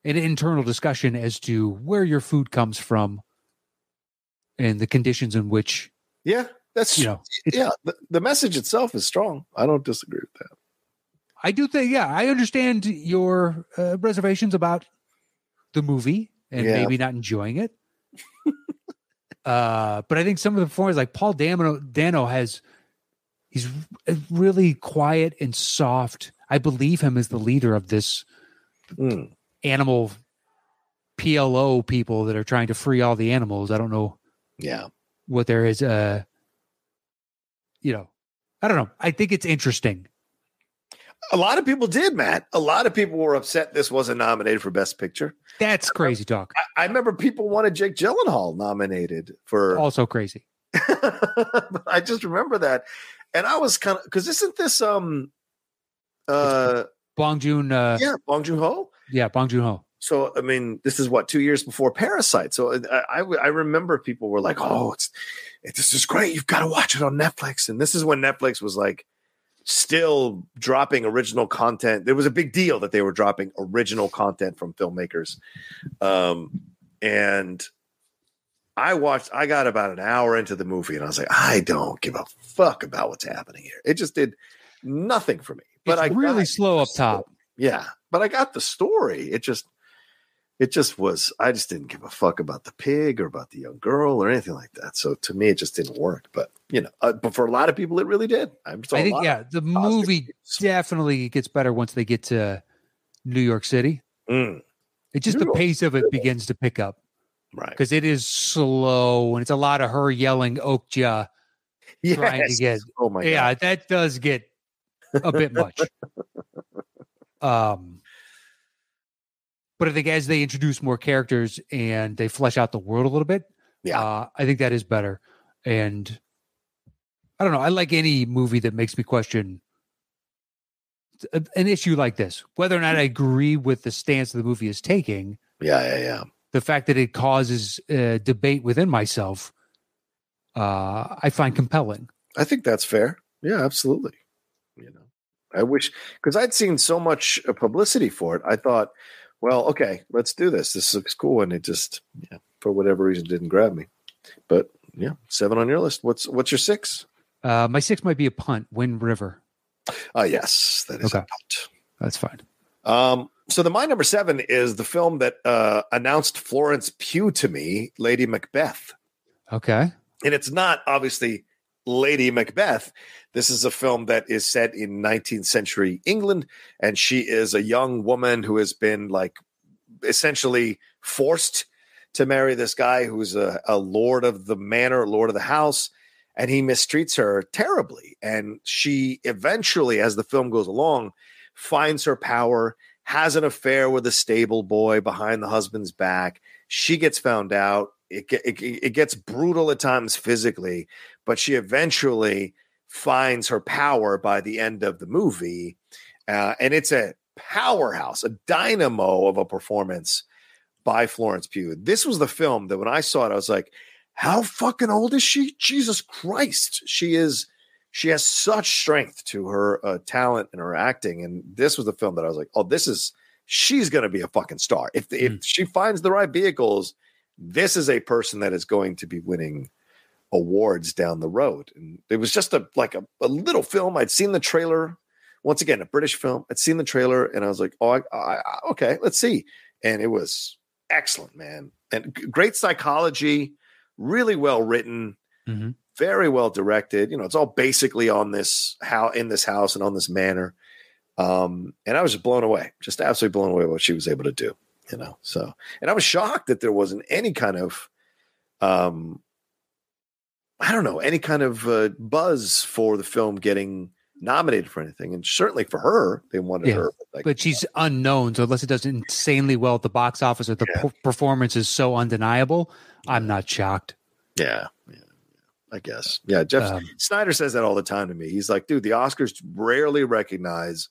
an internal discussion as to where your food comes from and the conditions in which Yeah. That's you know. Yeah. The, the message itself is strong. I don't disagree with that. I do think, yeah, I understand your uh, reservations about the movie and Yeah. maybe not enjoying it. uh, but I think some of the performers, like Paul Dano, Dano has, he's really quiet and soft. I believe him as the leader of this Mm. Animal PLO people that are trying to free all the animals. I don't know Yeah. what there is. Uh, you know, I don't know. I think it's interesting. A lot of people did, Matt. A lot of people were upset this wasn't nominated for Best Picture. That's crazy talk. I, I remember people wanted Jake Gyllenhaal nominated for. Also crazy. but I just remember that, and I was kind of because isn't this um, uh, Bong Joon. Uh, yeah, Bong Joon Ho. Yeah, Bong Joon Ho. So I mean, this is what two years before Parasite. So I, I, I remember people were like, "Oh, it's it, this is great. You've got to watch it on Netflix." And this is when Netflix was like still dropping original content. There was a big deal that they were dropping original content from filmmakers. Um, and I watched. I got about an hour into the movie, and I was like, "I don't give a fuck about what's happening here." It just did nothing for me. But But I really slow up top. Yeah, but I got the story. It just, it just was. I just didn't give a fuck about the pig or about the young girl or anything like that. So to me, it just didn't work. But you know, uh, but for a lot of people, it really did. I'm I think yeah, the movie reviews. definitely gets better once they get to New York City. Mm, It just New the York. pace of it begins to pick up right. because it is slow and it's a lot of her yelling Okja trying to get Oh my yeah, god. that does get a bit much. Um, but I think as they introduce more characters and they flesh out the world a little bit, Yeah. uh, I think that is better. And I don't know. I like any movie that makes me question a- an issue like this, whether or not I agree with the stance the movie is taking. Yeah, yeah, yeah. The fact that it causes uh, debate within myself, uh, I find compelling. I think that's fair. Yeah, absolutely. I wish because I'd seen so much uh, publicity for it. I thought, well, okay, let's do this. This looks cool, and it just, yeah, for whatever reason, didn't grab me. But yeah, seven on your list. What's what's your six? Uh, my six might be a punt. Wind River. Ah, yes, that is a Okay. punt. That's fine. Um, so the my number seven is the film that uh, announced Florence Pugh to me, Lady Macbeth. Okay. and it's not obviously Lady Macbeth. This is a film that is set in 19th century England, and she is a young woman who has been like essentially forced to marry this guy who's a, a lord of the manor, lord of the house, and he mistreats her terribly. And she eventually, as the film goes along, finds her power, has an affair with a stable boy behind the husband's back. She gets found out. It, it, it gets brutal at times physically, but she eventually finds her power by the end of the movie. Uh, and it's a powerhouse, a dynamo of a performance by Florence Pugh. This was the film that when I saw it, I was like, how fucking old is she? Jesus Christ. She is, she has such strength to her uh, talent and her acting. And this was the film that I was like, oh, this is, she's going to be a fucking star. If, if she finds the right vehicles, this is a person that is going to be winning awards down the road. And it was just a like a, a little film. I'd seen the trailer. Once again, a British film. I'd seen the trailer and I was like, oh, I, I, okay, let's see. And it was excellent, man. And great psychology, really well written, Mhm. very well directed. You know, it's all basically on this how in this house and on this manor. Um, and I was just blown away, just absolutely blown away what she was able to do. You know, so and I was shocked that there wasn't any kind of um I don't know, any kind of uh, buzz for the film getting nominated for anything. And certainly for her, they wanted Yeah, her. But like, But she's unknown, so unless it does insanely well at the box office or the Yeah. per- performance is so undeniable, I'm not shocked. yeah, yeah, I guess. Yeah, Jeff Um, Snyder says that all the time to me. He's like, dude, the Oscars rarely recognize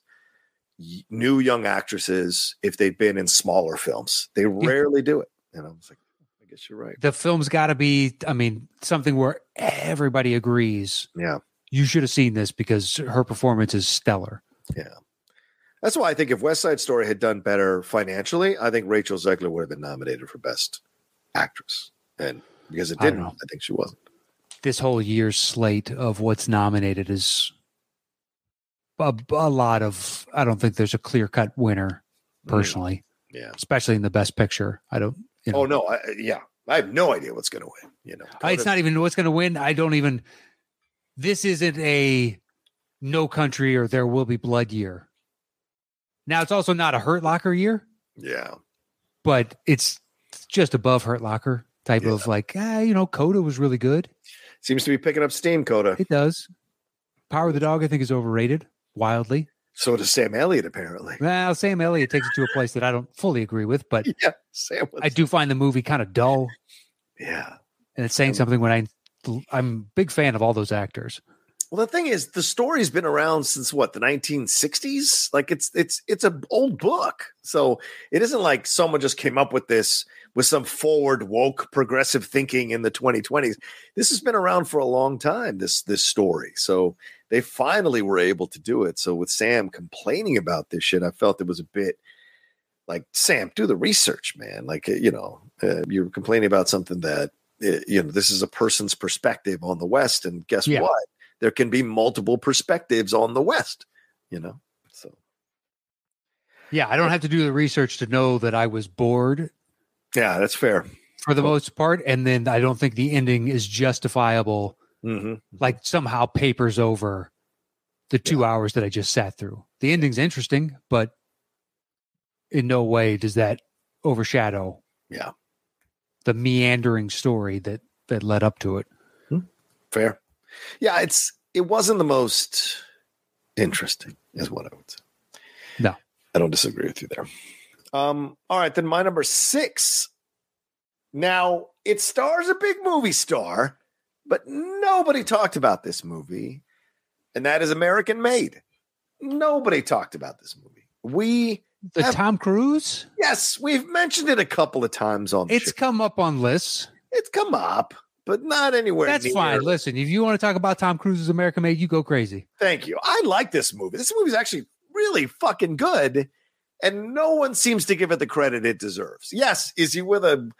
new young actresses if they've been in smaller films. They rarely do it. And I was like, guess you're right. The film's got to be, I mean, something where everybody agrees Yeah. you should have seen this because her performance is stellar. Yeah. That's why I think if West Side Story had done better financially, I think Rachel Zegler would have been nominated for Best Actress. And because it didn't, I, know. think she wasn't. This whole year's slate of what's nominated is a, a lot of, I don't think there's a clear cut winner mm. personally, Yeah. especially in the best picture. I don't, you know, Oh no, I, yeah. I have no idea what's going to win. You know, Uh, it's not even what's going to win. I don't even. This isn't a no country or there will be blood year. Now it's also not a Hurt Locker year, Yeah, but it's just above Hurt Locker type Yeah. of like, ah, you know, Coda was really good. seems to be picking up steam. Coda. It does. Power of the Dog, I think, is overrated wildly. So does Sam Elliott, apparently. Well, Sam Elliott takes it to a place that I don't fully agree with, but Yeah, Sam. Was, I do find the movie kind of dull, Yeah. and it's saying something when I. I'm a big fan of all those actors. Well, the thing is, the story's been around since what the 1960s. Like it's it's it's an old book, so it isn't like someone just came up with this with some forward woke progressive thinking in the 2020s. This has been around for a long time. This this story, so they finally were able to do it. So with Sam complaining about this shit, I felt it was a bit like Sam, do the research, man. Like uh, you know, uh, you're complaining about something that uh, you know this is a person's perspective on the West, and guess Yeah. what? there can be multiple perspectives on the West, you know? So, Yeah, I don't have to do the research to know that I was bored yeah, that's fair. for the most part, and then I don't think the ending is justifiable. Hmm Like somehow papers over the two hours that I just sat through. The ending's interesting, but in no way does that overshadow Yeah. the meandering story that that led up to it. Fair. Yeah, it's it wasn't the most interesting, is what I would say. No. I don't disagree with you there. Um, all right, then my number six. Now it stars a big movie star, but nobody talked about this movie, and that is American Made. Nobody talked about this movie. We The Have- Tom Cruise? yes, we've mentioned it a couple of times on It's show. come up on lists. It's come up, but not anywhere. That's near- fine. Listen, if you want to talk about Tom Cruise's American Made, you go crazy. Thank you. I like this movie. This movie's actually really fucking good, and no one seems to give it the credit it deserves. Yes, is he with a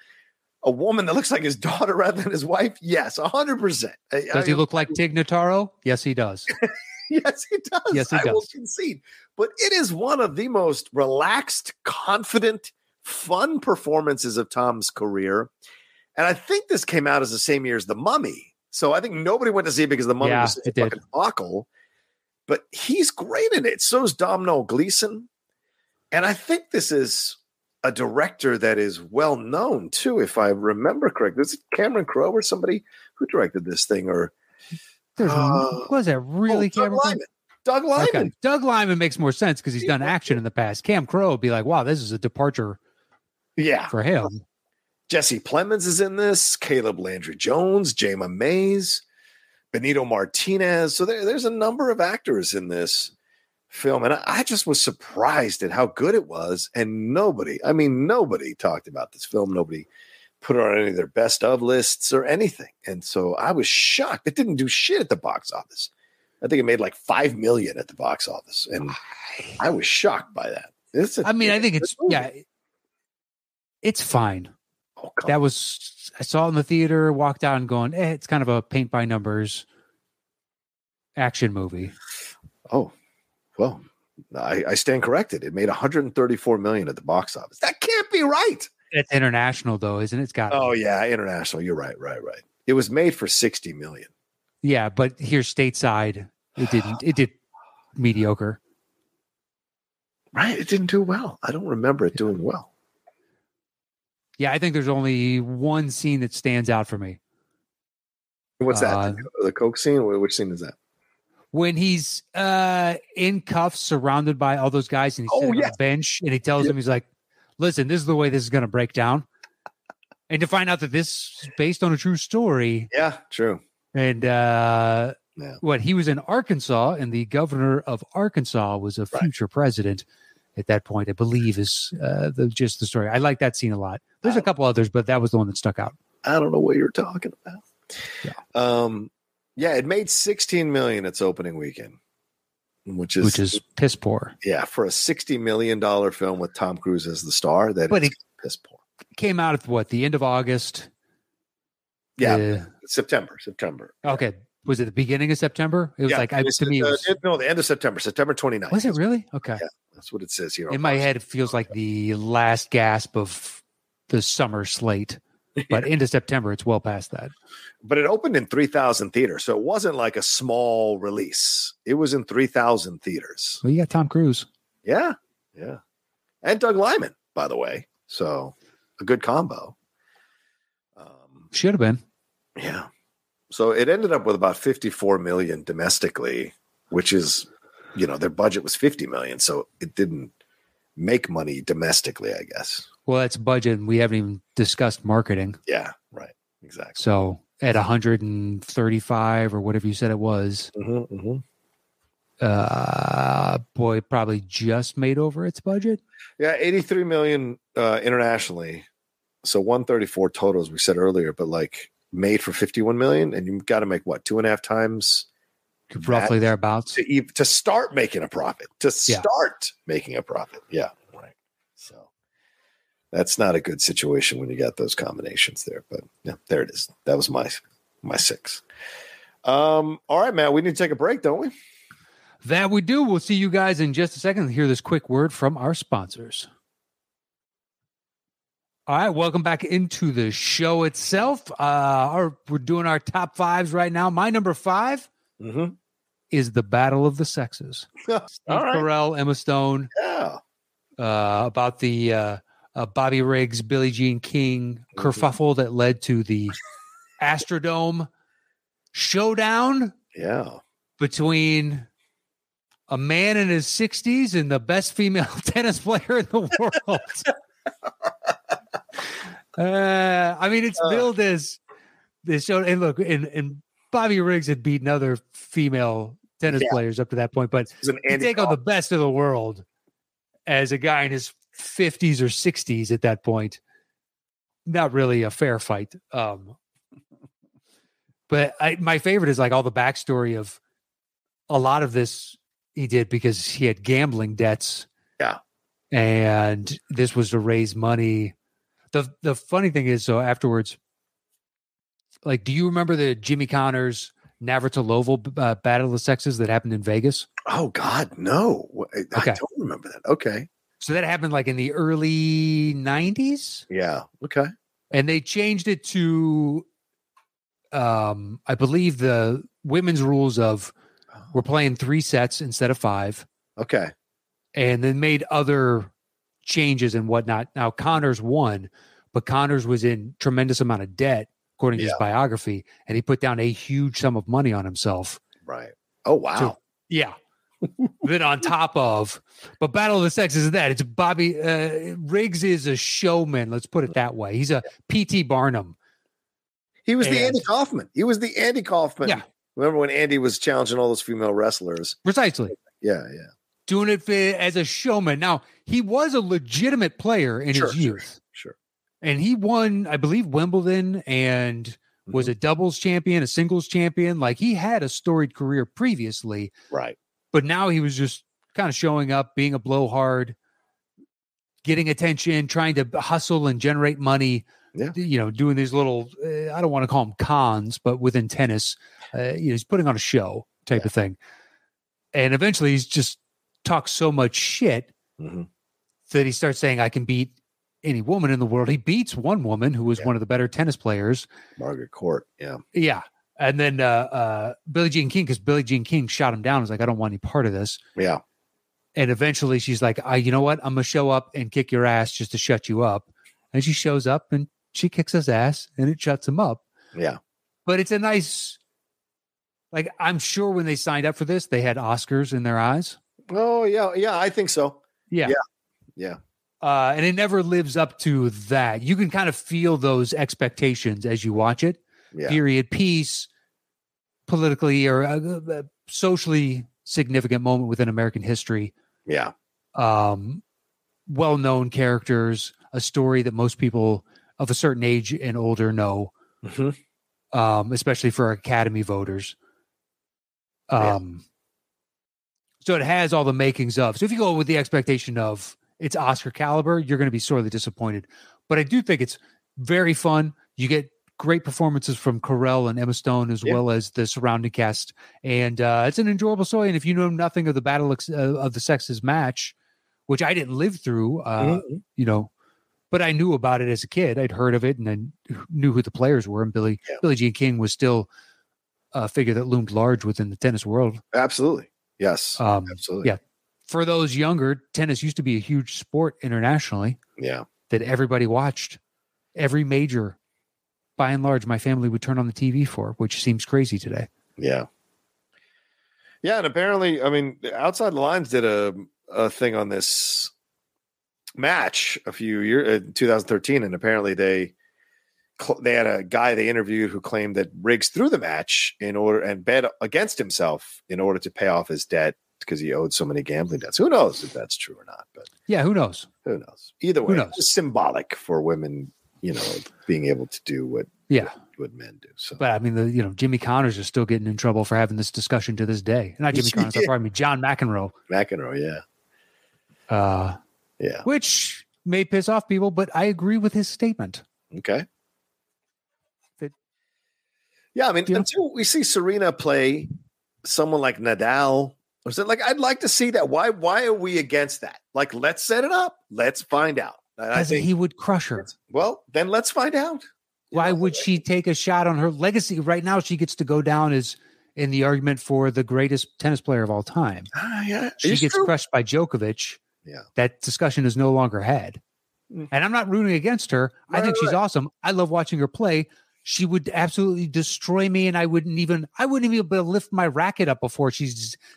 a woman that looks like his daughter rather than his wife? Yes, hundred percent. Does he look like Tig Notaro? Yes, he does. Yes, he does. Yes, he I will does. concede. But it is one of the most relaxed, confident, fun performances of Tom's career. And I think this came out as the same year as The Mummy. So I think nobody went to see it because The Mummy Yeah, was such a fucking debacle. But he's great in it. So is Domhnall Gleeson. And I think this is a director that is well known too, if I remember correctly. Is it Cameron Crowe or somebody who directed this thing? Or Uh, was that really oh, Doug Cameron? Crowe? Liman. Doug Liman. Okay. Doug Liman makes more sense because he's done action in the past. Cam Crowe would be like, wow, this is a departure Yeah. for him. Jesse Plemons is in this, Caleb Landry Jones, Jayma Mays, Benito Martinez. So there, there's a number of actors in this film. And I, I just was surprised at how good it was. And nobody, I mean, nobody talked about this film. Nobody put it on any of their best of lists or anything. And so I was shocked. It didn't do shit at the box office. I think it made like five million at the box office. And I was shocked by that. It's a- I mean, I think it's movie. yeah, it's fine. Oh, That was I saw it in the theater, walked out and going, eh, it's kind of a paint by numbers action movie. Oh, well, I, I stand corrected. It made 134 million at the box office. That can't be right. It's international though, isn't it? It's got Oh yeah, international. You're right, right, right. It was made for 60 million. yeah, but here stateside, it didn't. It did mediocre. Right, it didn't do well. I don't remember it doing well. Yeah, I think there's only one scene that stands out for me. What's that? Uh, the, the Coke scene? Which scene is that? When he's uh in cuffs surrounded by all those guys and he's Oh, sitting on the bench and he tells Yeah. him he's like listen this is the way this is going to break down and to find out that this is based on a true story Yeah, true. and uh Yeah. what he was in arkansas and the governor of arkansas was a Right. future president at that point i believe is uh the just the story i like that scene a lot there's a couple others but that was the one that stuck out I don't know what you're talking about. Yeah. Um, yeah, it made 16 million its opening weekend, which is which is piss poor yeah for a 60 million dollar film with Tom Cruise as the star. That But is it- piss poor. came out at what the end of august Yeah, Uh, September, September. Okay. Was it the beginning of September? It was Yeah, like I, to me, it uh, was, it- no, the end of September, September 29th. was it really? Okay. Yeah. That's what it says here. In my Fox. head, it feels like the last gasp of the summer slate, but into September, it's well past that. But it opened in 3,000 theaters. So it wasn't like a small release. It was in 3,000 theaters. Well, you got Tom Cruise. Yeah. Yeah. And Doug Liman, by the way. So a good combo. Um, Should have been. yeah. So it ended up with about 54 million domestically, which is, you know, their budget was 50 million. So it didn't make money domestically, I guess. Well, that's budget. and We haven't even discussed marketing. Yeah. Right. Exactly. So at 135 or whatever you said it was, Mhm, mhm. uh, boy, probably just made over its budget. Yeah, 83 million uh, internationally. So 134 total, as we said earlier, but like made for 51 million. And you've got to make what, two and a half times Roughly thereabouts. to, to start making a profit, to Yeah. start making a profit. Yeah, that's not a good situation when you got those combinations there. But yeah, there it is. That was my my six. Um, all right, man, we need to take a break, don't we? That we do. We'll see you guys in just a second. Hear this quick word from our sponsors. All right, welcome back into the show itself. Uh, our, we're doing our top fives right now. My number five Mm-hmm. is the Battle of the Sexes. All Steve right. Carell, Emma Stone, Yeah. uh, about the uh, uh, Bobby Riggs, Billie Jean King kerfuffle that led to the Astrodome showdown Yeah. between a man in his 60s and the best female tennis player in the world. uh, I mean, it's Uh. billed as this show. And look, and, and Bobby Riggs had beaten other female tennis Yeah. players up to that point, but an you take on the best of the world as a guy in his 50s or 60s at that point. Not really a fair fight. Um, but I, my favorite is like all the backstory of a lot of this he did because he had gambling debts. Yeah. And this was to raise money. The the funny thing is, so afterwards, like, do you remember the Jimmy Connors Navratilova uh, Battle of the Sexes that happened in Vegas? Oh God, no! I, I don't remember that. Okay, So that happened like in the early 90s yeah, okay, and they changed it to um I believe the women's rules of we're playing 3 sets instead of 5 okay, and then made other changes and whatnot. Now Connors won, but Connors was in tremendous amount of debt according to his biography and he put down a huge sum of money on himself. right. Oh wow, Yeah. Then on top of, but Battle of the Sexes is that it's Bobby uh, Riggs is a showman. Let's put it that way. He's a P.T. Barnum. he was the Andy Kaufman. He was the Andy Kaufman. Yeah. Remember when Andy was challenging all those female wrestlers? Precisely. Yeah, yeah, Doing it for, as a showman. Now, he was a legitimate player in Sure, his sure. youth. sure. And he won, I believe, Wimbledon and was Mhm. a doubles champion, a singles champion. Like he had a storied career previously, right. But now he was just kind of showing up, being a blowhard, getting attention, trying to hustle and generate money. Yeah. You know, doing these little, uh, I don't want to call them cons, but within tennis, uh, you know, he's putting on a show type Yeah. of thing. And eventually he's just talks so much shit Mhm. that he starts saying, I can beat any woman in the world. He beats one woman who was Yeah. one of the better tennis players. Margaret Court. Yeah, Yeah. And then uh, uh, Billie Jean King, because Billie Jean King shot him down, was like, I don't want any part of this. yeah, And eventually she's like, I, you know what? I'm going to show up and kick your ass just to shut you up. And she shows up and she kicks his ass and it shuts him up. yeah. But it's a nice, like, I'm sure when they signed up for this, they had Oscars in their eyes. Oh yeah, yeah. I think so. Yeah. Yeah. Yeah. Uh, and it never lives up to that. You can kind of feel those expectations as you watch it. Yeah, period piece, politically or uh, uh, socially significant moment within American history. yeah, Um, well-known characters, a story that most people of a certain age and older know, Mhm. um, especially for Academy voters. Yeah. Um, so it has all the makings of. So if you go with the expectation of it's Oscar caliber, you're going to be sorely disappointed. But I do think it's very fun. You get great performances from Carell and Emma Stone, as Yeah. well as the surrounding cast, and uh, it's an enjoyable story. And if you know nothing of the Battle of, uh, of the Sexes match, which I didn't live through, uh, Mhm. you know, but I knew about it as a kid. I'd heard of it and I knew who the players were. And Billy Yeah. Billie Jean King was still a figure that loomed large within the tennis world. absolutely. Yes, Um, absolutely. yeah. For those younger, tennis used to be a huge sport internationally yeah. that everybody watched. Every major, by and large, my family would turn on the TV for, which seems crazy today. Yeah. Yeah, and apparently, I mean, Outside the Lines did a a thing on this match a few years, uh, 2013, and apparently they they had a guy they interviewed who claimed that Riggs threw the match in order and bet against himself in order to pay off his debt because he owed so many gambling debts. Who knows if that's true or not? But Yeah, who knows? who knows? Either Who way, knows? it's symbolic for women, you know, being able to do what Yeah. what men do. So But I mean, the you know Jimmy Connors is still getting in trouble for having this discussion to this day. Not Jimmy Connors, Yeah. pardon me, John McEnroe, McEnroe, yeah, uh, yeah, which may piss off people, but I agree with his statement. Okay. That- yeah, I mean, until we see Serena play someone like Nadal, or something like I'd like to see that. Why? Why are we against that? Like, let's set it up. Let's find out. I Because he would crush her. well, then let's find out. Why know, would she take a shot on her legacy? Right now, she gets to go down as in the argument for the greatest tennis player of all time. Ah, yeah, She it's gets true. crushed by Djokovic. Yeah. That discussion is no longer had. Mm. And I'm not rooting against her. I Right, think she's right. awesome. I love watching her play. she would absolutely destroy me, and I wouldn't even I wouldn't even be able to lift my racket up before she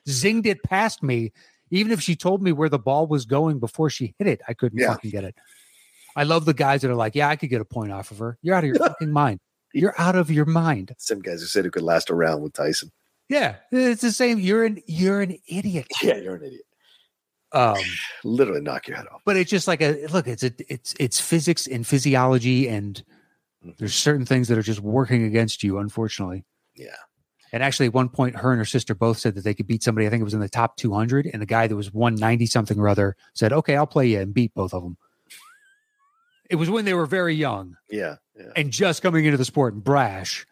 zinged it past me. Even if she told me where the ball was going before she hit it, I couldn't Yeah. fucking get it. I love the guys that are like, "Yeah, I could get a point off of her." You're out of your fucking mind. You're out of your mind. Some guys who said who could last a round with Tyson. Yeah, it's the same. You're an you're an idiot. Yeah, you're an idiot. Um, Literally knock your head off. but it's just like a look. It's a it's it's physics and physiology, and Mhm. there's certain things that are just working against you, unfortunately. Yeah. And actually, at one point, her and her sister both said that they could beat somebody. I think it was in the top 200, and the guy that was 190 something or other said, "Okay, I'll play you and beat both of them." It was when they were very young Yeah. Yeah. and just coming into the sport and brash,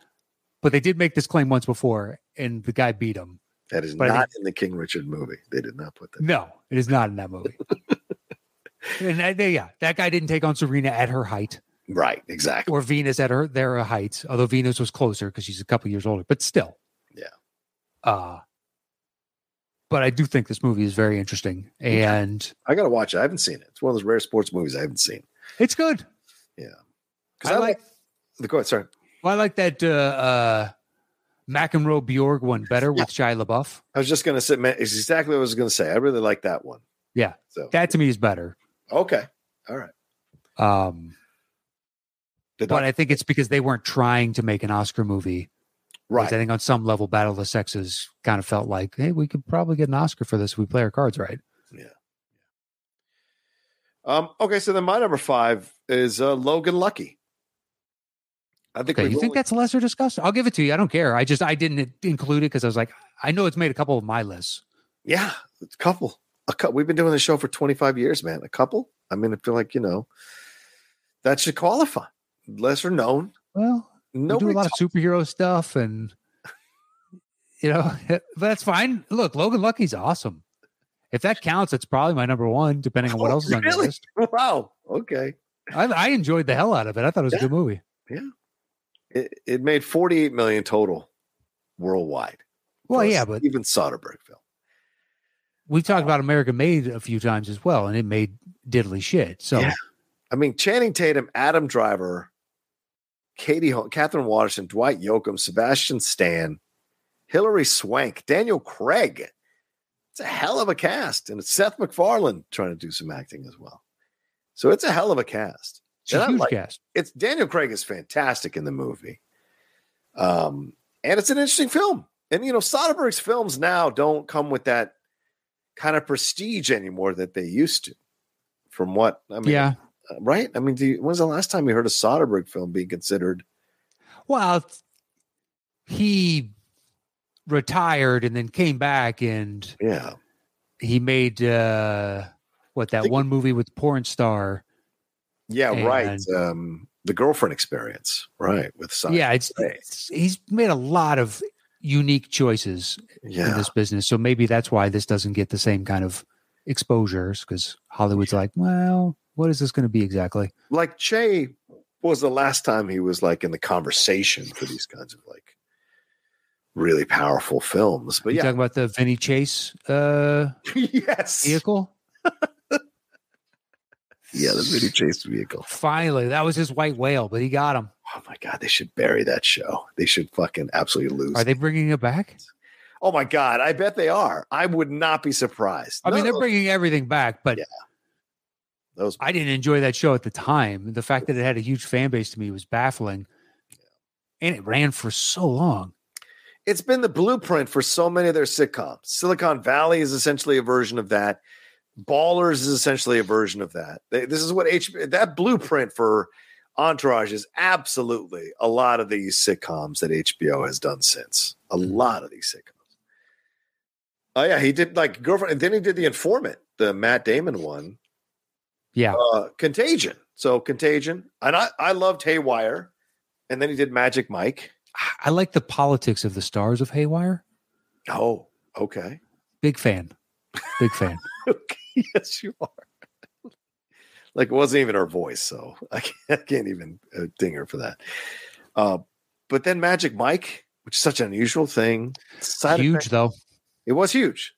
but they did make this claim once before, and the guy beat him. That is But not in the King Richard movie. They did not put that. No, it is not in that movie. and that, they- yeah, that guy didn't take on Serena at her height Right. Exactly. or Venus at her their height, although Venus was closer because she's a couple years older, but still. Yeah. Uh but I do think this movie is very interesting and I got to watch it. I haven't seen it. It's one of those rare sports movies I haven't seen. it's good. Yeah. Because I like the go ahead. Sorry. well, I like that uh uh McEnroe Borg one better with Shia LaBeouf. I was just going to say, man, it's exactly what I was going to say. I really like that one. Yeah. So, That to me is better. okay. All right. Um but I think it's because they weren't trying to make an Oscar movie. Right. I think on some level, Battle of the Sexes kind of felt like, hey, we could probably get an Oscar for this if we play our cards right. Yeah. Um, okay. So then my number five is uh, Logan Lucky. I think Okay, you think only- that's lesser discussed? I'll give it to you. I don't care. I just I didn't include it because I was like, I know it's made a couple of my lists. Yeah, a couple. A couple. We've been doing this show for 25 years, man. A couple. I mean, I feel like, you know, that should qualify. Lesser known. Well, we do a lot of superhero stuff, and you know, but that's fine. Look, Logan Lucky's awesome. If that counts, it's probably my number one, depending on what Oh, else is on your list. Wow. Okay. I, I enjoyed the hell out of it. I thought it was Yeah. a good movie. Yeah. It, it made 48 million total worldwide. Well, yeah, but even Soderbergh film. we've talked about American Made a few times as well, and it made diddly shit. So Yeah. I mean, Channing Tatum, Adam Driver, Katie, Katherine Waterston, Dwight Yoakam, Sebastian Stan, Hilary Swank, Daniel Craig. It's a hell of a cast, and it's Seth MacFarlane trying to do some acting as well. So it's a hell of a cast. it's And I huge like- cast. It's Daniel Craig is fantastic in the movie, um, and it's an interesting film. And you know, Soderbergh's films now don't come with that kind of prestige anymore that they used to. From what I mean, yeah. Right? I mean, do you, when's the last time you heard a Soderbergh film being considered? Well, he retired and then came back and Yeah, he made uh what that think- one movie with porn star. yeah, right. Um, the girlfriend experience, right? With Soderbergh. yeah, it's, it's he's made a lot of unique choices in this business. So maybe that's why this doesn't get the same kind of exposures because Hollywood's like, well, what is this going to be exactly? like Che was the last time he was like in the conversation for these kinds of like really powerful films. But you yeah, talking about the Vinny Chase uh, yes, vehicle? yeah, the Vinny Chase vehicle. Finally, that was his white whale, but he got him. Oh my god, they should bury that show. They should fucking absolutely lose. Are they bringing it back? oh my god, I bet they are. I would not be surprised. I mean, they're bringing everything back, but Yeah. Those. I didn't enjoy that show at the time. The fact that it had a huge fan base to me was baffling. And it ran for so long. It's been the blueprint for so many of their sitcoms. Silicon Valley is essentially a version of that. Ballers is essentially a version of that. They- This is what H that blueprint for Entourage is absolutely a lot of these sitcoms that HBO has done since. A hmm. lot of these sitcoms. Oh yeah, he did like girlfriend, and then he did the Informant, the Matt Damon one. Yeah. Uh, Contagion. So Contagion, and I I loved Haywire, and then he did Magic Mike. I- like the politics of the stars of Haywire. Oh, okay. Big fan. Big fan. yes, you are. like it wasn't even her voice, so I can't, I can't even uh, ding her for that. Uh, but then Magic Mike, which is such an unusual thing, Huge, effect- though. it was huge.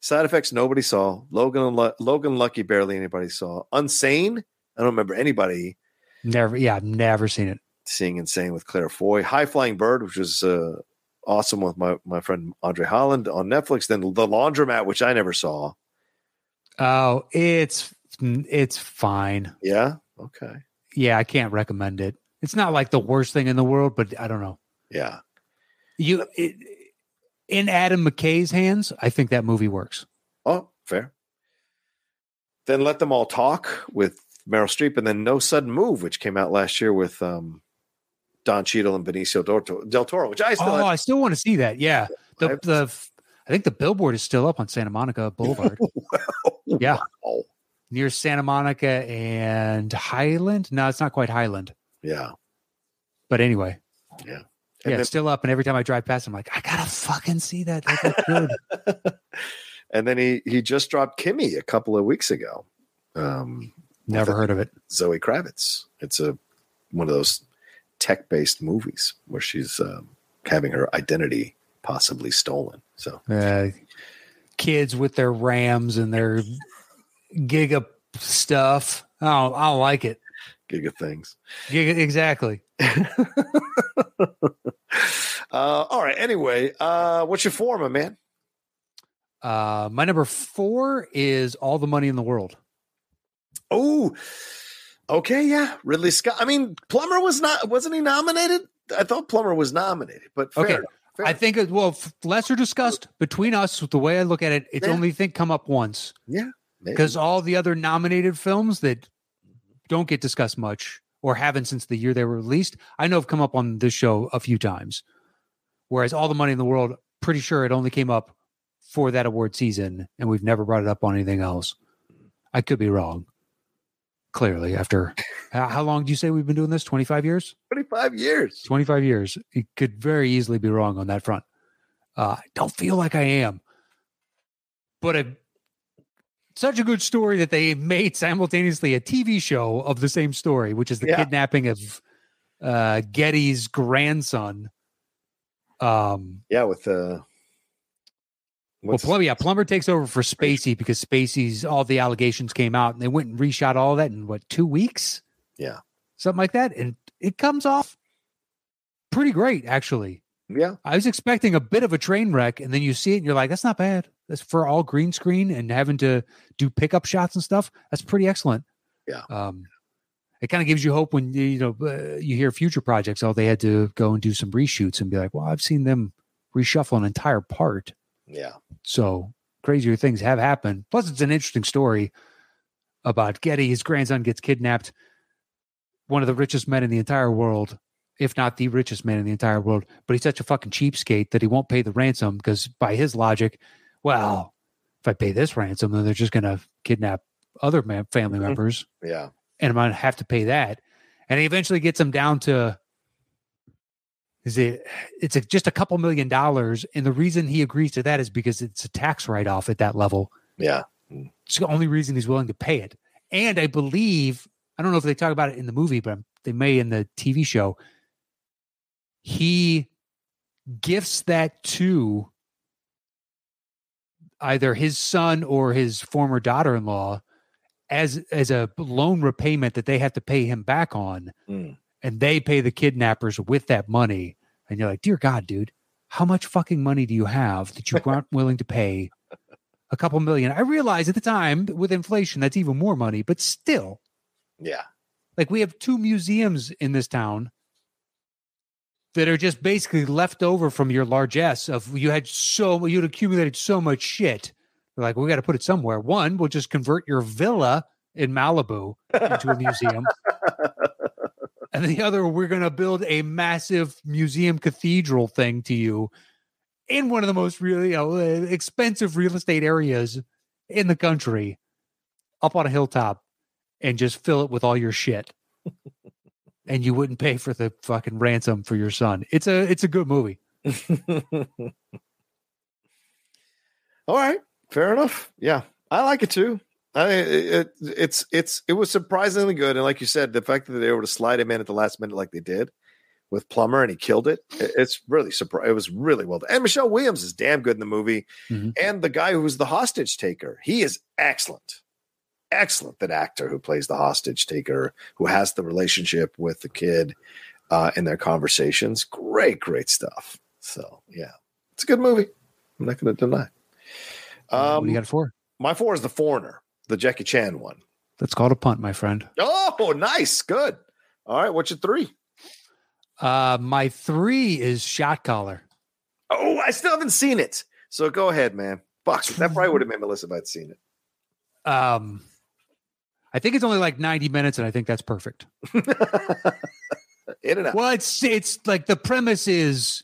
Side effects nobody saw. Logan Lu- Logan Lucky barely anybody saw. Unsane, I don't remember anybody. Never, yeah, I've never seen it. seeing Unsane with Claire Foy, High Flying Bird, which was uh, awesome with my my friend Andre Holland on Netflix. Then The Laundromat, which I never saw. Oh, it's it's fine. Yeah. Okay. Yeah, I can't recommend it. It's not like the worst thing in the world, but I don't know. Yeah. You it, in Adam McKay's hands, I think that movie works. Oh, fair. Then Let Them All Talk with Meryl Streep, and then No Sudden Move, which came out last year with um, Don Cheadle and Benicio del Toro, which I still oh, have, I still want to see that. Yeah, the I- the I think the billboard is still up on Santa Monica Boulevard Yeah. Wow. near Santa Monica and Highland. No, it's not quite Highland, Yeah. but anyway, And yeah, then- it's still up. And every time I drive past, I'm like, I gotta fucking see that. That and then he he just dropped Kimi a couple of weeks ago. Um, Never heard of it. Zoe Kravitz. It's a one of those tech based movies where she's um, having her identity possibly stolen. So uh, kids with their rams and their giga stuff. I don't, I don't like it. Giga things. Giga, exactly. Uh, all right. Anyway, uh, what's your form, my man? Uh, my number four is All the Money in the World. Oh, okay. Yeah, Ridley Scott. I mean, Plummer was not. Wasn't he nominated? I thought Plummer was nominated, but fair Okay. fair I think, it, well, lesser discussed between us, the way I look at it, it's Yeah. only think come up once Yeah, because all the other nominated films that don't get discussed much or haven't since the year they were released, I know have come up on this show a few times. Whereas All the Money in the World, pretty sure it only came up for that award season, and we've never brought it up on anything else. I could be wrong. Clearly, after how long do you say we've been doing this? Twenty five years. 25 years. 25 years. It could very easily be wrong on that front. Uh, I don't feel like I am. But a, such a good story that they made simultaneously a TV show of the same story, which is the Yeah. kidnapping of uh, Getty's grandson. Um, Yeah, with uh, well, what's- Plum, yeah, Plummer takes over for Spacey because Spacey's all the allegations came out and they went and reshot all that in what, two weeks? Yeah. Something like that. And it comes off pretty great, actually. yeah, I was expecting a bit of a train wreck, and then you see it, and you're like, "That's not bad. That's for all green screen and having to do pickup shots and stuff. That's pretty excellent." Yeah. Um, it kind of gives you hope when you know uh, you hear future projects. Oh, they had to go and do some reshoots and be like, "Well, I've seen them reshuffle an entire part." yeah, So crazier things have happened. Plus, it's an interesting story about Getty. His grandson gets kidnapped. One of the richest men in the entire world, if not the richest man in the entire world, but he's such a fucking cheapskate that he won't pay the ransom because, by his logic, well, if I pay this ransom, then they're just going to kidnap other man, family Mhm. members, yeah, and I'm going to have to pay that. And he eventually gets him down to is it it's a, just a couple million dollars and the reason he agrees to that is because it's a tax write-off at that level yeah. it's the only reason he's willing to pay it and i believe i don't know if they talk about it in the movie but they may in the tv show he gifts that to either his son or his former daughter-in-law as as a loan repayment that they have to pay him back on Mm. and they pay the kidnappers with that money and you're like dear god dude how much fucking money do you have that you aren't willing to pay a couple million i realize at the time with inflation that's even more money but still Yeah. like we have two museums in this town that are just basically left over from your largesse of you had so you'd accumulated so much shit. They're like we got to put it somewhere. One we'll just convert your villa in malibu into a museum. And the other we're going to build a massive museum cathedral thing to you in one of the most really you know, uh, expensive real estate areas in the country up on a hilltop and just fill it with all your shit and you wouldn't pay for the fucking ransom for your son it's a it's a good movie All right, fair enough. Yeah, I like it too. I it, it's it's it was surprisingly good, and like you said, the fact that they were able to slide him in at the last minute like they did with Plummer and he killed it. it- It's really surprised. It was really well done. And Michelle Williams is damn good in the movie, Mhm. and the guy who was the hostage taker, he is excellent. Excellent, that actor who plays the hostage taker, who has the relationship with the kid. uh, in their conversations. Great, great stuff. So yeah, it's a good movie. I'm not going to deny. what Um, do you got for? my four is the Foreigner, the Jackie Chan one. That's called a punt, my friend. Oh, nice, good. All right, what's your three? Uh, my three is Shot Caller. Oh, I still haven't seen it. So go ahead, man. Fuck, that probably would have made Melissa if I'd seen it. Um, I think it's only like 90 minutes, and I think that's perfect. In and out. Well, it's it's like the premise is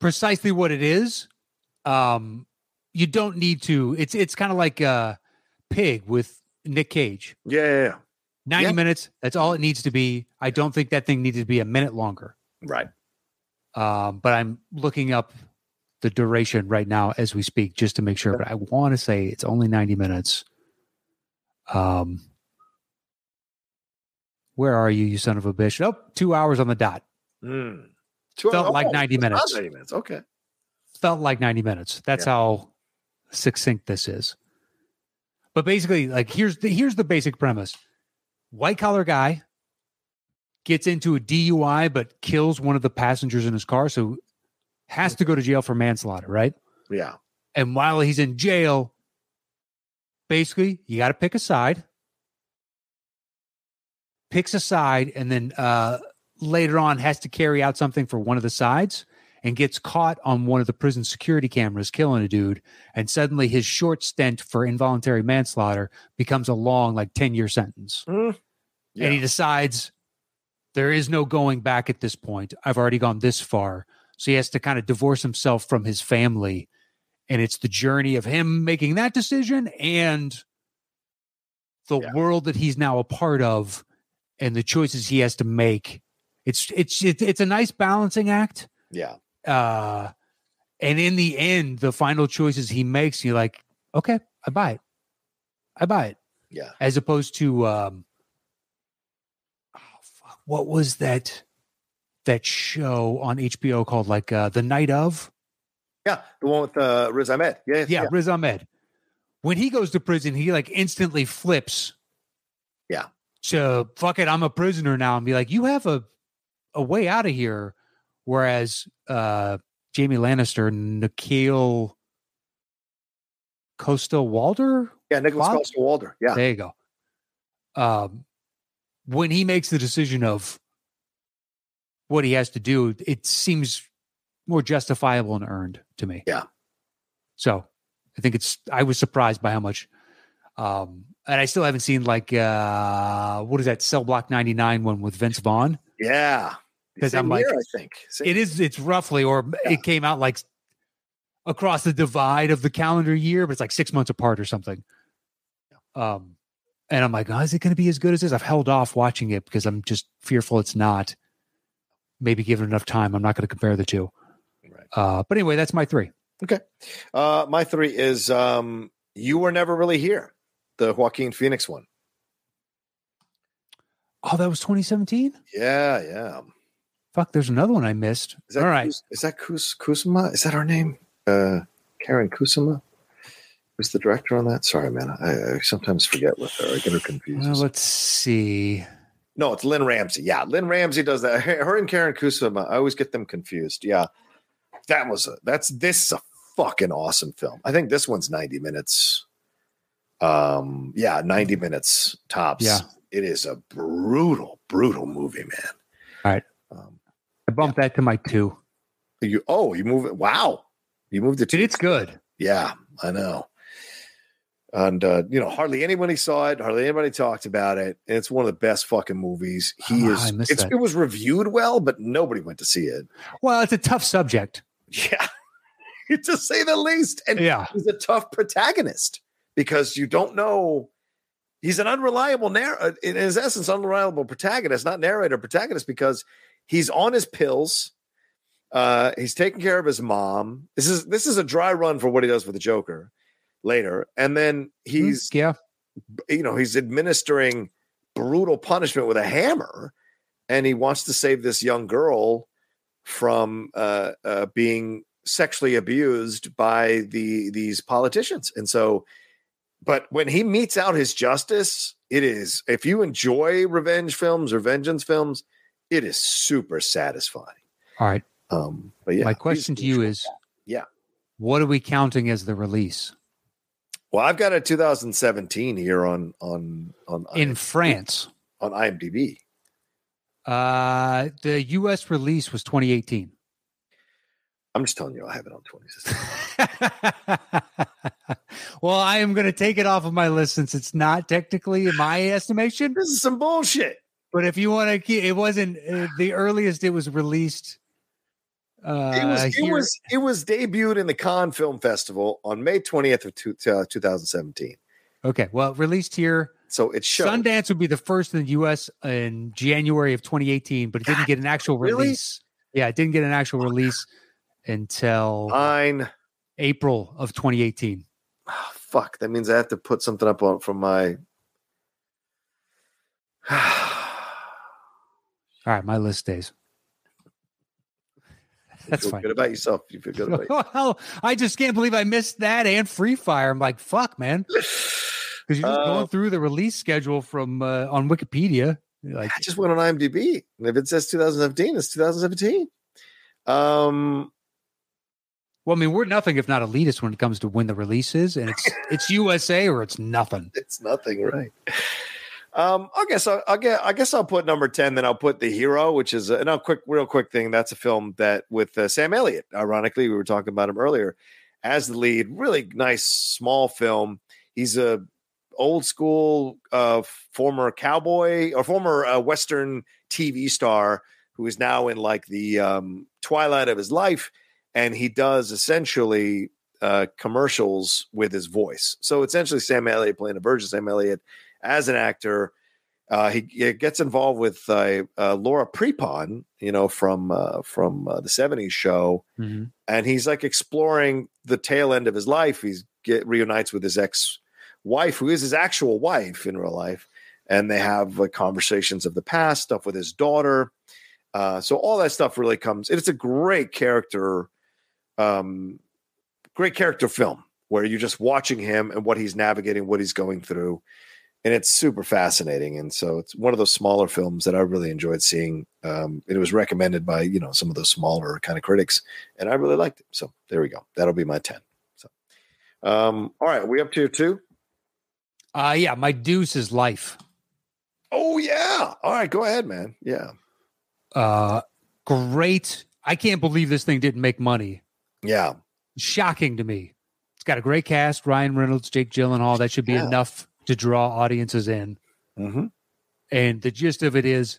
precisely what it is. Um, you don't need to. It's it's kind of like uh, Pig with Nick Cage. Yeah, yeah, yeah. 90 Yeah. minutes. That's all it needs to be. I don't think that thing needed to be a minute longer. Right. Um, but I'm looking up the duration right now as we speak just to make sure. But I want to say it's only 90 minutes. Um, where are you, you son of a bitch? Nope, two hours on the dot. Mm. Two Felt like oh, 90 minutes. 90 minutes. Okay. Felt like 90 minutes. That's Yeah. how succinct this is. But basically, like here's the here's the basic premise. White collar guy gets into a DUI but kills one of the passengers in his car, so has to go to jail for manslaughter, right? Yeah. And while he's in jail, basically, you got to pick a side. Picks a side, and then uh, later on has to carry out something for one of the sides and gets caught on one of the prison security cameras killing a dude. And suddenly his short stint for involuntary manslaughter becomes a long, like 10 year sentence. Mm. Yeah. And he decides there is no going back at this point. I've already gone this far. So he has to kind of divorce himself from his family. And it's the journey of him making that decision and the Yeah. world that he's now a part of and the choices he has to make. It's it's it's, it's a nice balancing act. yeah. Uh and in the end, the final choices he makes, you're like, okay, I buy it. I buy it Yeah. as opposed to um oh, fuck, what was that that show on HBO called like uh The Night of? Yeah. The one with uh, Riz Ahmed. Yeah. Yeah, Riz Ahmed. When he goes to prison, he like instantly flips. Yeah. So fuck it, I'm a prisoner now, and be like, you have a a way out of here. Whereas uh Jaime Lannister, Nikhil Costa Walder, Yeah. Nicholas. Coster-Waldau. Yeah. there you go. Um, when he makes the decision of what he has to do, it seems more justifiable and earned to me. Yeah. So I think it's. I was surprised by how much. Um, and I still haven't seen like uh, what is that Cell Block ninety nine one with Vince Vaughn. Yeah. Because I'm like- year, I think. Same- It is. It's roughly, or Yeah. it came out like across the divide of the calendar year, but it's like six months apart or something. Um, and I'm like, oh, is it going to be as good as this? I've held off watching it because I'm just fearful it's not. Maybe given enough time, I'm not going to compare the two. Uh, but anyway, that's my three. Okay. Uh, my three is um, You Were Never Really Here, the Joaquin Phoenix one. Oh, that was 2017. Yeah, yeah. Fuck, there's another one I missed. Is that All right, Kus- is that Kus- Kusama? Is that her name? Uh, Karyn Kusama? Who's the director on that? Sorry, man. I, I sometimes forget with her. I get her confused. let's see. no, it's Lynne Ramsay. Yeah, Lynne Ramsay does that. Her and Karyn Kusama. I always get them confused. Yeah, that was a. That's this is a fucking awesome film. I think this one's ninety minutes. Um, yeah, ninety minutes tops. Yeah. it is a brutal, brutal movie, man. All right. Um, I bumped that to my two. you oh, you move it. Wow, you moved it to it's good. Yeah, I know. And uh, you know, hardly anybody saw it. Hardly anybody talked about it. And It's one of the best fucking movies. He Ah, is. I It's, that. it was reviewed well, but nobody went to see it. Well, it's a tough subject. Yeah, to say the least. And Yeah. he's a tough protagonist because you don't know. He's an unreliable narrator. In his essence, unreliable protagonist, not narrator, protagonist, because he's on his pills. Uh, he's taking care of his mom. This is this is a dry run for what he does with the Joker later, and then he's yeah. you know he's administering brutal punishment with a hammer and he wants to save this young girl from uh, uh, being sexually abused by the these politicians and so but when he meets out his justice it is if you enjoy revenge films or vengeance films it is super satisfying. All right. Um, but yeah, My question to you is Yeah. What are we counting as the release? well, I've got a 2017 here on on on In IMDb France, on IMDb. Uh, the US release was 2018. I'm just telling you, I have it on 2016. well, I am going to take it off of my list since it's not technically in my estimation. this is some bullshit. But if you want to keep, it wasn't uh, the earliest it was released. Uh, it was it here- was it was debuted in the Cannes Film Festival on May 20th of two, uh, 2017. okay. Well, released here. So it showed. Sundance would be the first in the U.S. in January of 2018, but it didn't get an actual really? release. Yeah, it didn't get an actual release until Fine. April of 2018. Oh, ah, fuck. That means I have to put something up on from my. All right, my list stays. That's feel fine. Good about yourself. You feel good about yourself. well, I just can't believe I missed that and Free Fire. I'm like, fuck, man, because you're just Uh, going through the release schedule from uh, on Wikipedia. Like, I just went on IMDb, and if it says 2017, it's 2017. Um, well, I mean, we're nothing if not elitist when it comes to when the release is, and it's it's USA or it's nothing. it's nothing, right? Um, I guess I'll, I'll get. I guess I'll put number ten. Then I'll put the hero, which is a no quick, real quick thing. That's a film that with uh, Sam Elliott. Ironically, we were talking about him earlier as the lead. Really nice small film. He's a old school uh, former cowboy or former uh, Western TV star who is now in like the um, twilight of his life, and he does essentially uh, commercials with his voice. So essentially, Sam Elliott playing a version of Sam Elliott as an actor. Uh, he, he gets involved with uh, uh, Laura Prepon, you know, from uh, from uh, the '70s show, Mhm. and he's like exploring the tail end of his life. He's get reunites with his ex wife, who is his actual wife in real life, and they have uh, conversations of the past, stuff with his daughter. Uh, so all that stuff really comes. It's a great character, um, great character film where you're just watching him and what he's navigating, what he's going through, and it's super fascinating. And so it's one of those smaller films that I really enjoyed seeing. Um, it was recommended by you know some of those smaller kind of critics, and I really liked it. So there we go. That'll be my ten. So, um, all right, we up to two. Uh, yeah, my deuce is life. Oh yeah. All right, go ahead, man. Yeah. Uh, great. I can't believe this thing didn't make money. Yeah. Shocking to me. It's got a great cast: Ryan Reynolds, Jake Gyllenhaal. That should be Yeah. enough to draw audiences in. Mm-hmm. And the gist of it is,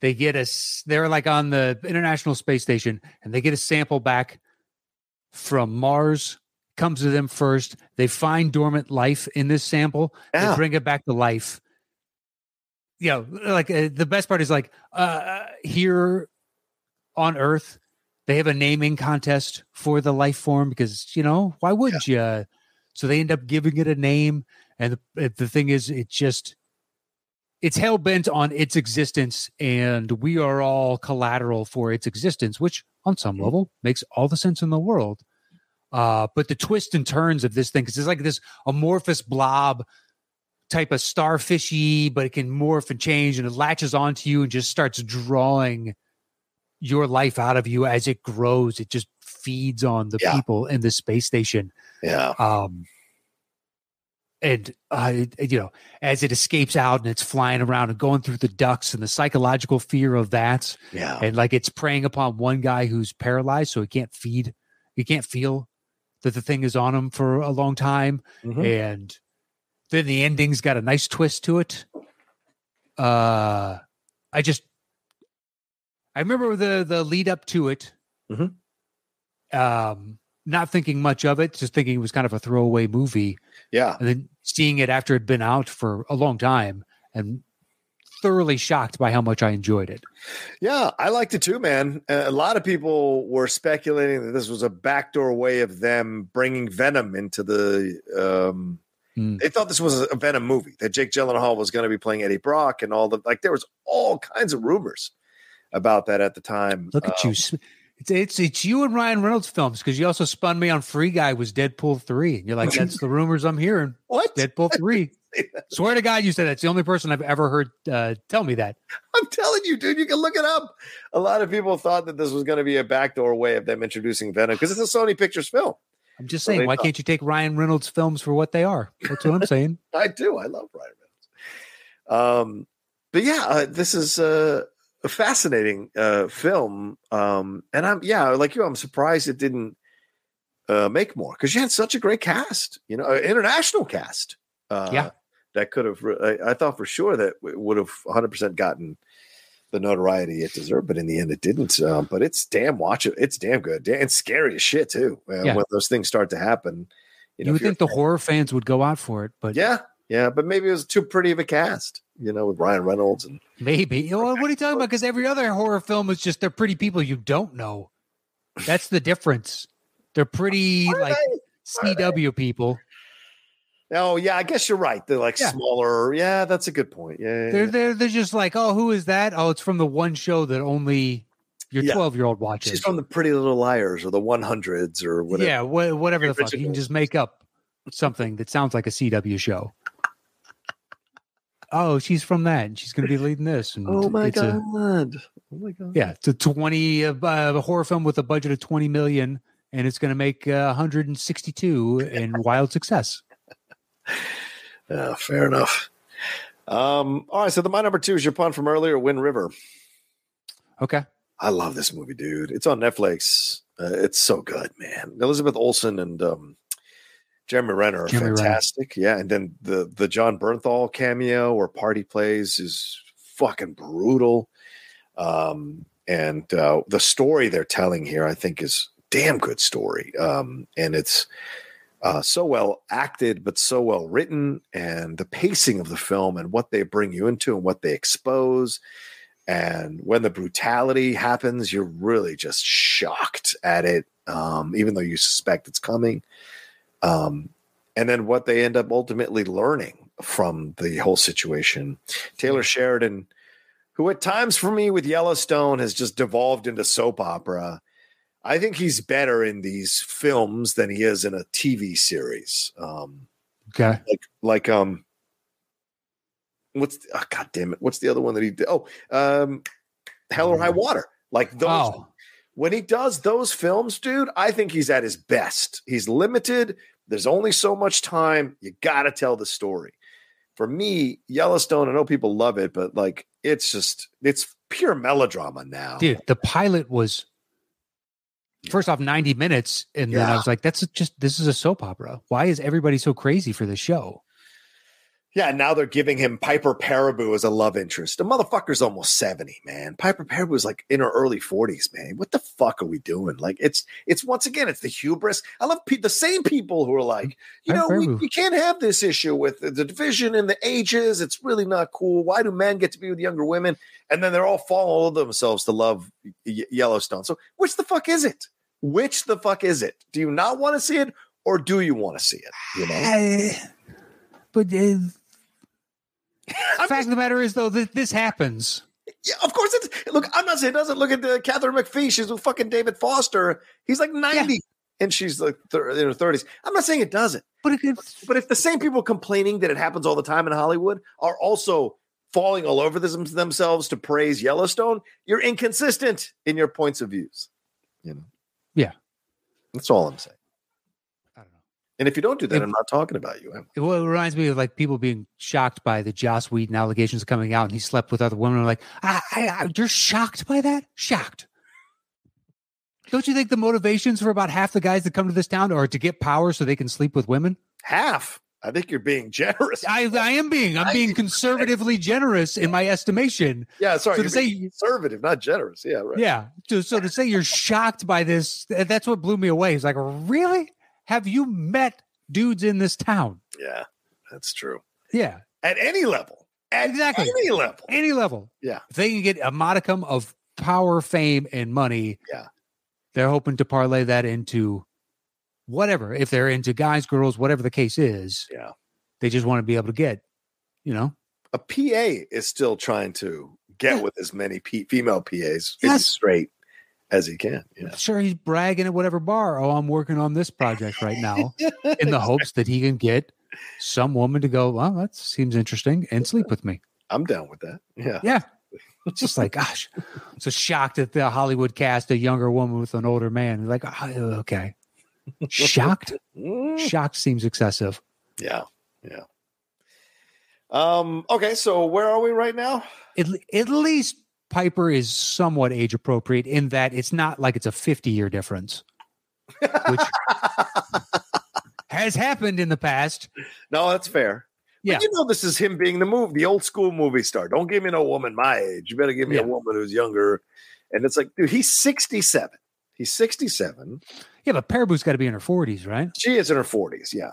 they get a. They're like on the International Space Station, and they get a sample back from Mars. Comes to them first. They find dormant life in this sample. Yeah. They bring it back to life. You know, like uh, the best part is like uh, here on Earth, they have a naming contest for the life form because you know why wouldn't you? So they end up giving it a name, and the, the thing is, it just it's hell bent on its existence, and we are all collateral for its existence, which on some Mhm. level makes all the sense in the world. Uh, but the twists and turns of this thing, because it's like this amorphous blob type of starfishy, but it can morph and change and it latches onto you and just starts drawing your life out of you as it grows. It just feeds on the Yeah. people in the space station. Yeah. Um, and uh, it- you know, as it escapes out and it's flying around and going through the ducts and the psychological fear of that, Yeah. and like it's preying upon one guy who's paralyzed, so he can't feed, he can't feel that the thing is on him for a long time, Mhm. and then the ending's got a nice twist to it. Uh, I just, I remember the the lead up to it. Mhm. Um, not thinking much of it, just thinking it was kind of a throwaway movie, Yeah. and then seeing it after it'd been out for a long time, and thoroughly shocked by how much I enjoyed it. Yeah, I liked it too, man. A lot of people were speculating that this was a backdoor way of them bringing Venom into the. Um, Mm. They thought this was a Venom movie that Jake Gyllenhaal was going to be playing Eddie Brock and all the like. There was all kinds of rumors about that at the time. Look at Um, you. It's it's, it's you and Ryan Reynolds films because you also spun me on Free Guy was Deadpool three. And you're like, that's the rumors I'm hearing. What? Deadpool three. Swear to God, you said that's the only person I've ever heard uh, tell me that. I'm telling you, dude, you can look it up. A lot of people thought that this was going to be a backdoor way of them introducing Venom because it's a Sony Pictures film. I'm just So saying, why thought- can't you take Ryan Reynolds films for what they are? That's what I'm saying. I do. I love Ryan Reynolds. Um, but yeah, uh, this is uh, a fascinating uh, film. Um, and I'm yeah, like you, I'm surprised it didn't uh, make more because you had such a great cast, you know, international cast. Uh, Yeah. that could have. I, I thought for sure that it would have 100 percent gotten the notoriety it deserved, but in the end, it didn't. Um, but it's damn watch it. It's damn good. Damn, it's scary as shit too. Uh, Yeah. When those things start to happen, You, you know, you're- think the horror fans would go out for it, but yeah, yeah, but maybe it was too pretty of a cast, you know, with Ryan Reynolds and maybe. You know, what are you talking about? Because every other horror film is just they're pretty people you don't know. That's the difference. They're pretty Are like they? CW people. Oh yeah, I guess you're right. They're like Yeah. smaller. Yeah, that's a good point. Yeah, yeah, They're they're they're just like, oh, who is that? Oh, it's from the one show that only your Yeah. twelve year old watches. she's from the Pretty Little Liars or the 100s or whatever. Yeah, wha- whatever the fuck. You can just make up something that sounds like a CW show. Oh, she's from that, and she's going to be leading this. And Oh my it's a- god. oh my god. yeah, it's a twenty uh, a horror film with a budget of twenty million, and it's going to make uh, one hundred and sixty two in wild success. Yeah, fair enough. Um, all right, so the my number two is your pun from earlier, Wind River. Okay, I love this movie, dude. It's on Netflix. Uh, it's so good, man. Elizabeth Olsen and um, Jeremy Renner are Jeremy Renner. fantastic. Yeah, and then the the Jon Bernthal cameo or party plays is fucking brutal. Um, and uh, the story they're telling here, I think, is damn good story. Um, and it's uh, so well acted, but so well written, and the pacing of the film and what they bring you into and what they expose. And when the brutality happens, you're really just shocked at it, um, even though you suspect it's coming. Um, and then what they end up ultimately learning from the whole situation. Taylor Sheridan, who at times for me with Yellowstone has just devolved into soap opera. I think he's better in these films than he is in a TV series. Um, okay. like like um what's the, oh, god damn it what's the other one that he did oh um hell or high water like those Oh, when he does those films dude i think he's at his best. He's limited. There's only so much time. You gotta tell the story. For me yellowstone i know people love it but like it's just it's pure melodrama now. Dude, the pilot was first off ninety minutes, and then I was like, that's just this is a soap opera. Why is everybody so crazy for this show? Yeah, now they're giving him Piper Perabo as a love interest. The motherfucker's almost 70, man. Piper Perabo is like in her early 40s, man. What the fuck are we doing? Like it's it's once again, it's the hubris. I love pe- the same people who are like, you know, we, we can't have this issue with the division in the ages. It's really not cool. Why do men get to be with younger women? And then they're all falling themselves to love Y- Yellowstone. So which the fuck is it? Which the fuck is it? Do you not want to see it or do you want to see it? You know? I- but uh, fact of the matter is, though, that this happens. Yeah, of course it's look. I'm not saying it doesn't look at uh, Katharine McPhee. She's with fucking David Foster. He's like 90 and she's like thir- in her 30s. I'm not saying it doesn't, But it, but if the same people complaining that it happens all the time in Hollywood are also falling all over themselves to praise Yellowstone, you're inconsistent in your points of views. You know. Yeah. that's all I'm saying. I don't know. And if you don't do that, If- I'm not talking about you. It, well, it reminds me of like people being shocked by the Joss Whedon allegations coming out, and he slept with other women. I'm like, I, I, I, you're shocked by that? Shocked? Don't you think the motivations for about half the guys that come to this town are to get power so they can sleep with women? Half. I think you're being generous. I, I am being, I'm being conservatively generous in my estimation. yeah, sorry. So to say- conservative, not generous. Yeah, right. Yeah. So, so to say you're shocked by this, that's what blew me away. It's like, really? Have you met dudes in this town? Yeah, that's true. Yeah. At any level. At Exactly. any level. Any level. Yeah. If they can get a modicum of power, fame, and money, Yeah. they're hoping to parlay that into whatever. If they're into guys, girls, whatever the case is, Yeah. they just want to be able to get, you know, A PA is still trying to get Yeah. with as many P- female PAs. Yes. straight as he can. Yeah. Sure, he's bragging at whatever bar. Oh, I'm working on this project right now in the hopes that he can get some woman to go, well, that seems interesting and sleep with me. I'm down with that. Yeah. Yeah. It's just like, gosh, so shocked that the Hollywood cast a younger woman with an older man. Like, oh, okay. Shocked? Mm, Shocked seems excessive. Yeah. Yeah. Um, okay, so where are we right now? At, at least Piper is somewhat age appropriate in that it's not like it's a 50 year difference, which has happened in the past. no, that's fair. But Yeah. you know this is him being the move, the old school movie star. Don't give me no woman my age. You better give me Yeah. a woman who's younger. And it's like, dude, he's 67. He's 67. Yeah, but Perabo's got to be in her 40s, right? She is in her 40s. Yeah.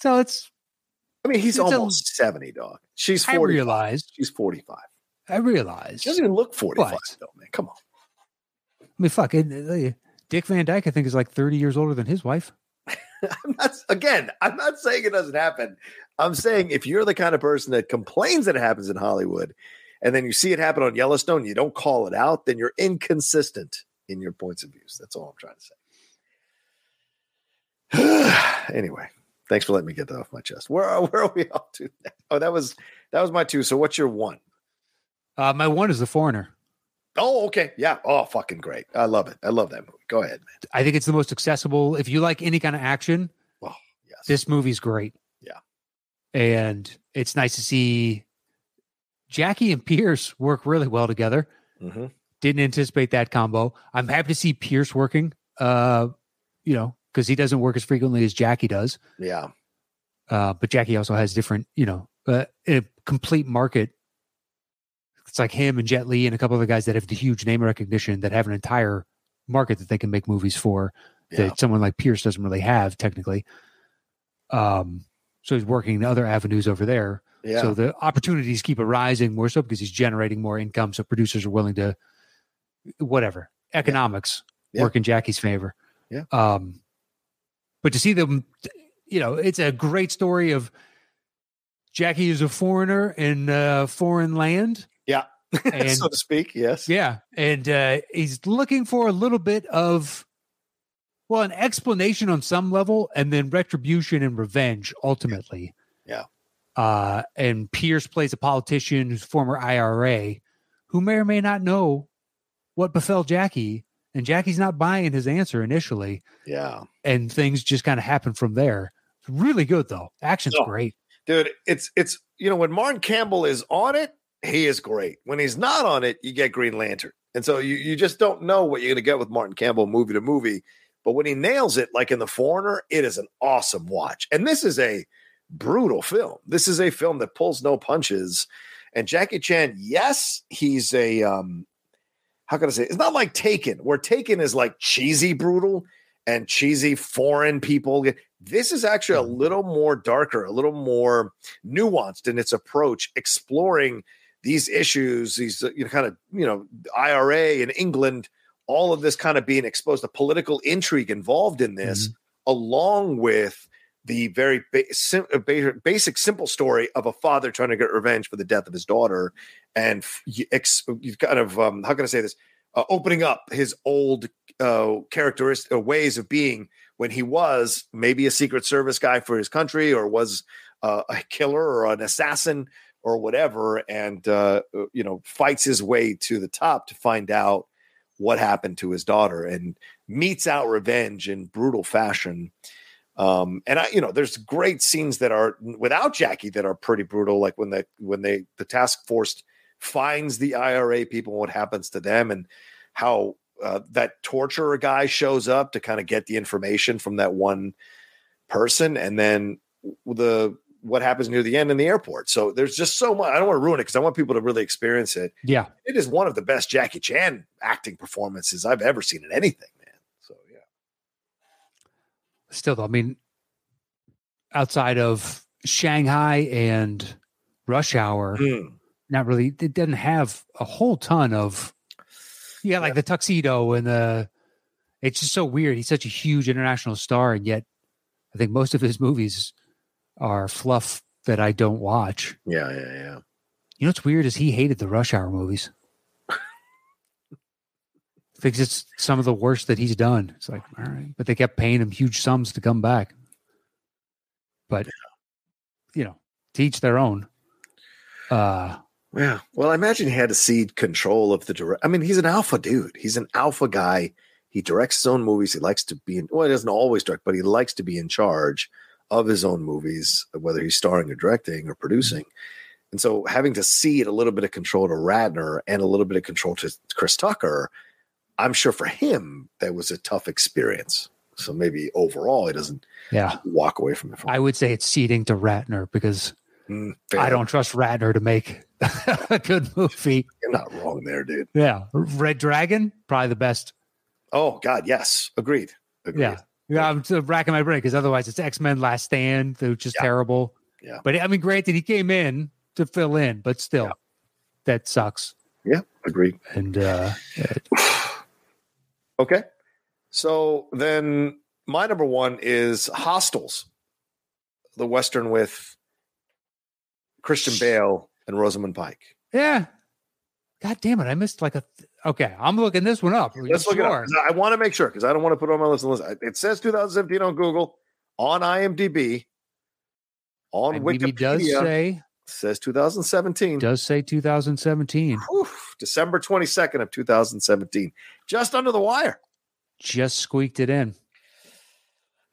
So it's, I mean, he's It's a- almost 70, dog. She's 40. I 40. realized, She's 45. I realize. She doesn't even look 45, But- though, man. Come on. I mean, fuck, it, Dick Van Dyke, I think, is like 30 years older than his wife. I'm not, again, I'm not saying it doesn't happen. I'm saying if you're the kind of person that complains that it happens in Hollywood and then you see it happen on Yellowstone, you don't call it out, then you're inconsistent in your points of views. That's all I'm trying to say. anyway, thanks for letting me get that off my chest. Where are, where are we up to? Oh, that was that was my two. So what's your one? Uh, my one is The Foreigner. Oh, okay. Yeah. Oh, fucking great. I love it. I love that movie. Go ahead, man. I think it's the most accessible. If you like any kind of action, Oh, yes. this movie's great. Yeah. And it's nice to see Jackie and Pierce work really well together. Mhm. Didn't anticipate that combo. I'm happy to see Pierce working, uh, you know, because he doesn't work as frequently as Jackie does. Yeah. Uh, but Jackie also has different, you know, uh, a complete market. It's like him and Jet Li and a couple of other guys that have the huge name recognition that have an entire market that they can make movies for Yeah. that someone like Pierce doesn't really have technically. Um, so he's working other avenues over there. Yeah. So the opportunities keep arising more so because he's generating more income. So producers are willing to, whatever, economics Yeah. work in Jackie's favor. Yeah. Um, but to see them, you know, it's a great story of Jackie is a foreigner in uh, foreign land. And so to speak. Yes. yeah, and uh, he's looking for a little bit of, well, an explanation on some level, and then retribution and revenge ultimately. Yeah. Uh, and Pierce plays a politician who's former IRA, who may or may not know what befell Jackie, and Jackie's not buying his answer initially, Yeah. and things just kind of happen from there. It's really good though. Action's Oh. great. dude it's it's you know when martin campbell is on it he is great. When he's not on it you get green lantern. And so you, you just don't know what you're going to get with martin campbell movie to movie. But when he nails it like in the foreigner it is an awesome watch. And this is a brutal film. This is a film that pulls no punches. And jackie chan yes he's a um how can i say it? it's not like taken where taken is like cheesy brutal and cheesy foreign people. This is actually a little more darker, a little more nuanced in its approach, exploring these issues, these uh, you know kind of you know IRA in England, all of this kind of being exposed, the political intrigue involved in this, along with the very ba- uh, basic, simple story of a father trying to get revenge for the death of his daughter, and ex- you kind of um, how can I say this? Uh, opening up his old uh, characteristic uh, ways of being when he was maybe a secret service guy for his country or was uh, a killer or an assassin or whatever and uh, you know fights his way to the top to find out what happened to his daughter and meets out revenge in brutal fashion. Um and i you know there's great scenes that are without jackie that are pretty brutal like when they when they the task force finds the ira people what happens to them and how uh, that torturer guy shows up to kind of get the information from that one person and then the what happens near the end in the airport so there's just so much i don't want to ruin it because i want people to really experience it Yeah. it is one of the best jackie chan acting performances i've ever seen in anything man so yeah Still, though, I mean, outside of Shanghai and Rush Hour, Mm. not really. It doesn't have a whole ton of. Yeah, like the tuxedo and the. It's just so weird. He's such a huge international star, and yet, I think most of his movies are fluff that I don't watch. yeah yeah yeah You know what's weird is he hated the Rush Hour movies. thinks it's some of the worst that he's done. It's like, all right, but they kept paying him huge sums to come back. But you know, teach their own. Uh, Yeah. Well, I imagine he had to cede control of the direct. I mean, he's an alpha dude. He's an alpha guy. He directs his own movies. He likes to be in. Well, he doesn't always direct, but he likes to be in charge of his own movies, whether he's starring or directing or producing. And so, having to cede a little bit of control to Ratner and a little bit of control to Chris Tucker, I'm sure for him that was a tough experience. So maybe overall, he doesn't yeah, walk away from it. I would say it's ceding to Ratner because Mm. I don't trust Ratner to make a good movie. You're not wrong there, dude. Yeah, Red Dragon, probably the best. Oh God, yes, agreed. agreed. Yeah. Yeah, I'm just racking my brain because otherwise it's X Men Last Stand, which is Yeah. terrible. Yeah. But I mean, granted, he came in to fill in, but still, Yeah. that sucks. yeah, agreed. And uh, Okay. So then my number one is Hostiles, the Western with Christian Bale and Rosamund Pike. yeah, God damn it, I missed like a. Th- okay, I'm looking this one up. Let's look it up. I want to make sure because I don't want to put it on my list. It says 2017 on Google, on IMDb, on IMDb Wikipedia. does say says 2017. does say 2017. Whew, December 22nd of 2017. Just under the wire. Just squeaked it in.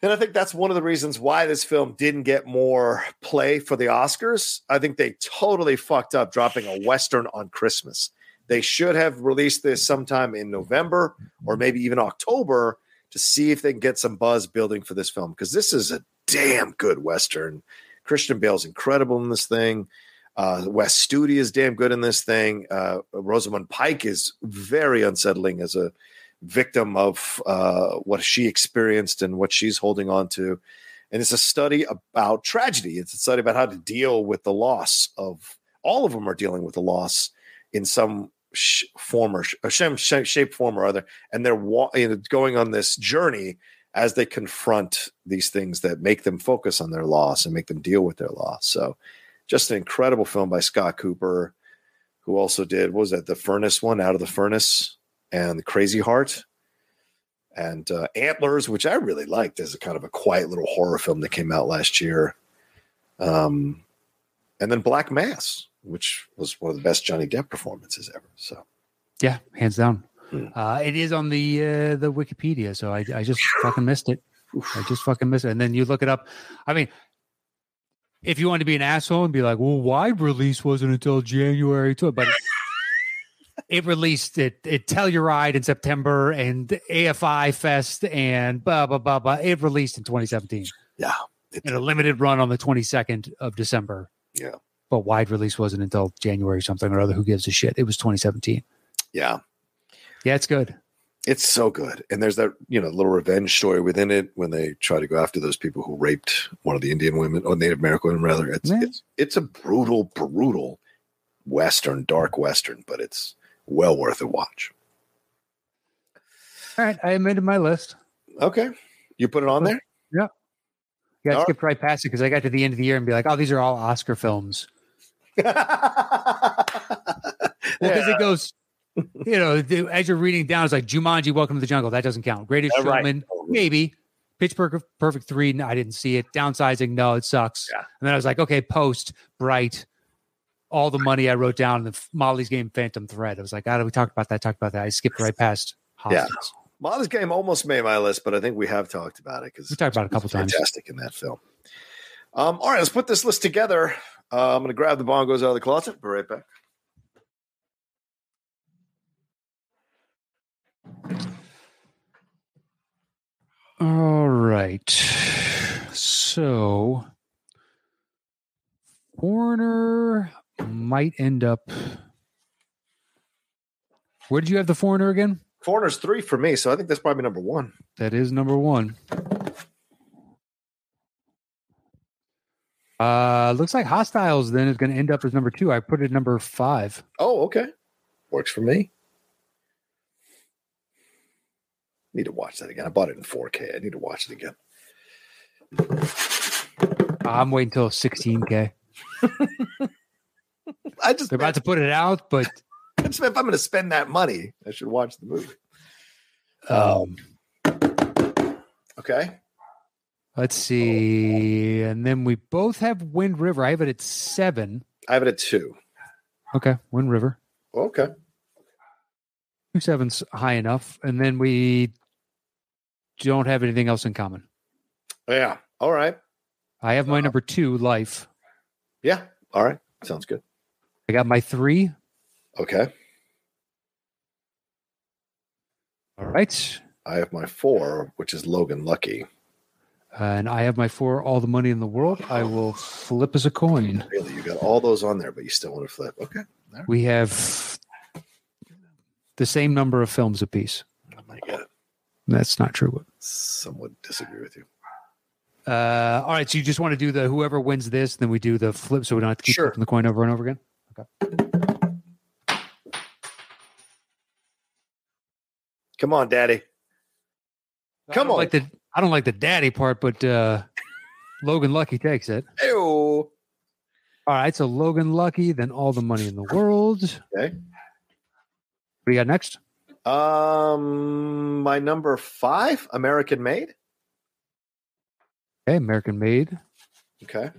And I think that's one of the reasons why this film didn't get more play for the Oscars. I think they totally fucked up dropping a Western on Christmas. They should have released this sometime in November or maybe even October to see if they can get some buzz building for this film because this is a damn good Western. Christian Bale's incredible in this thing. Uh, Wes Studi is damn good in this thing. Uh, Rosamund Pike is very unsettling as a victim of uh, what she experienced and what she's holding on to. And it's a study about tragedy. It's a study about how to deal with the loss of all of them are dealing with the loss in some sh- form or sh- uh, shape, form or other. And they're wa- you know, going on this journey as they confront these things that make them focus on their loss and make them deal with their loss. So, just an incredible film by Scott Cooper, who also did what was that the Furnace one, Out of the Furnace, and the Crazy Heart, and uh, Antlers, which I really liked as a kind of a quiet little horror film that came out last year. Um, and then Black Mass, which was one of the best Johnny Depp performances ever. So Yeah, hands down. Hmm. Uh, it is on the uh, the Wikipedia, so I, I just fucking missed it. I just fucking missed it. And then you look it up. I mean, if you want to be an asshole and be like, "Well, wide release wasn't until January," too, but it released it it Telluride in September and AFI Fest and blah blah blah blah. It released in 2017 yeah, it- in a limited run on the 22nd of December. Yeah. But wide release wasn't until January something or other. Who gives a shit? It was 2017. yeah, Yeah, it's good. it's so good. And there's that you know little revenge story within it when they try to go after those people who raped one of the Indian women or Native American women rather. It's Yeah. it's it's a brutal, brutal western, dark western, but it's well worth a watch. All right, I amended my list. Okay, you put it on there. Yeah, I All right. skipped right past it because I got to the end of the year and be like, "Oh, these are all Oscar films." Well, because it goes, you know, the, as you're reading down, it's like Jumanji: Welcome to the Jungle. That doesn't count. Greatest Yeah, right. Showman, maybe. Pitch Perfect, Perfect Three. No, I didn't see it. Downsizing, no, it sucks. Yeah. And then I was like, okay, Post, Bright, all the money I wrote down, the Molly's Game, Phantom Thread. I was like, ah, we talked about that. Talked about that. I skipped right past. Yeah. Molly's game almost made my list, but I think we have talked about it because We talked about it a couple times. fantastic in that film. Um, all right, let's put this list together. Uh, I'm going to grab the bongos out of the closet. Be right back. All right. So, Foreigner might end up. Where did you have the Foreigner again? Foreigners three for me, so I think that's probably number one. That is number one. Uh, looks like Hostiles then is going to end up as number two. I put it number five. Oh, okay, works for me. Need to watch that again. I bought it in 4K. I need to watch it again. I'm waiting until 16k. I just They're about to put it out, but if I'm going to spend that money, I should watch the movie. Um, Okay. Let's see. And then we both have Wind River. I have it at seven. I have it at two. Okay. Wind River. Okay. Two sevens high enough. And then we don't have anything else in common. Yeah. All right. I have my Uh, number two, Life. Yeah. All right. Sounds good. I got my three. Okay. All right. I have my four, which is Logan Lucky. And I have my four, All the Money in the World. I will flip as a coin. Really, you got all those on there, but you still want to flip. Okay. We have the same number of films apiece. Might get it. That's not true. Somewhat disagree with you. Uh, all right. So you just want to do the whoever wins this, then we do the flip so we don't have to keep Sure. flipping the coin over and over again. Okay. Come on, Daddy. Come on. Like the, I don't like the daddy part, but uh, Logan Lucky takes it. Ew. All right. So Logan Lucky, then All the Money in the World. Okay. What do you got next? Um, my number five, American Made. Okay. American Made. Okay.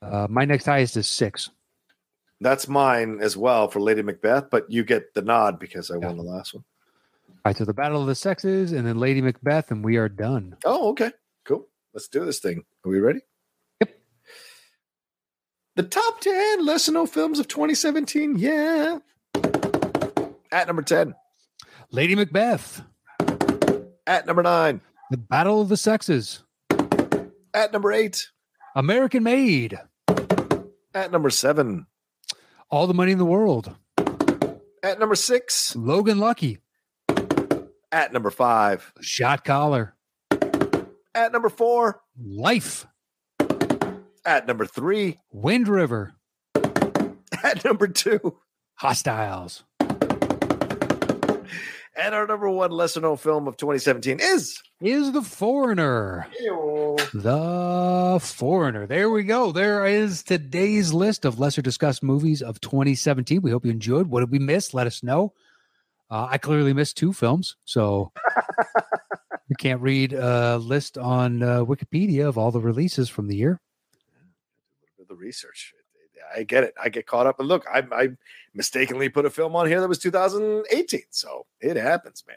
Uh, my next highest is six. That's mine as well for Lady Macbeth, but you get the nod because I Yeah. won the last one. All right. So the Battle of the Sexes and then Lady Macbeth, and we are done. Oh, okay. Cool. Let's do this thing. Are we ready? Yep. The top 10 lesser known films of 2017. Yeah. At number 10. Lady Macbeth, At number 9. The Battle of the Sexes, At number 8. American Made, At number 7. All the Money in the World, At number 6. Logan Lucky, At number 5. Shot Caller, At number 4. Life, At number 3. Wind River, At number 2. Hostiles. And our number one lesser known film of 2017 is. Is the Foreigner. The Foreigner. There we go. There is today's list of lesser discussed movies of 2017. We hope you enjoyed. What did we miss? Let us know. Uh, I clearly missed two films, so you can't read a list on uh, Wikipedia of all the releases from the year. the research. I get it. I get caught up. And look, I, I mistakenly put a film on here that was 2018. So it happens, man.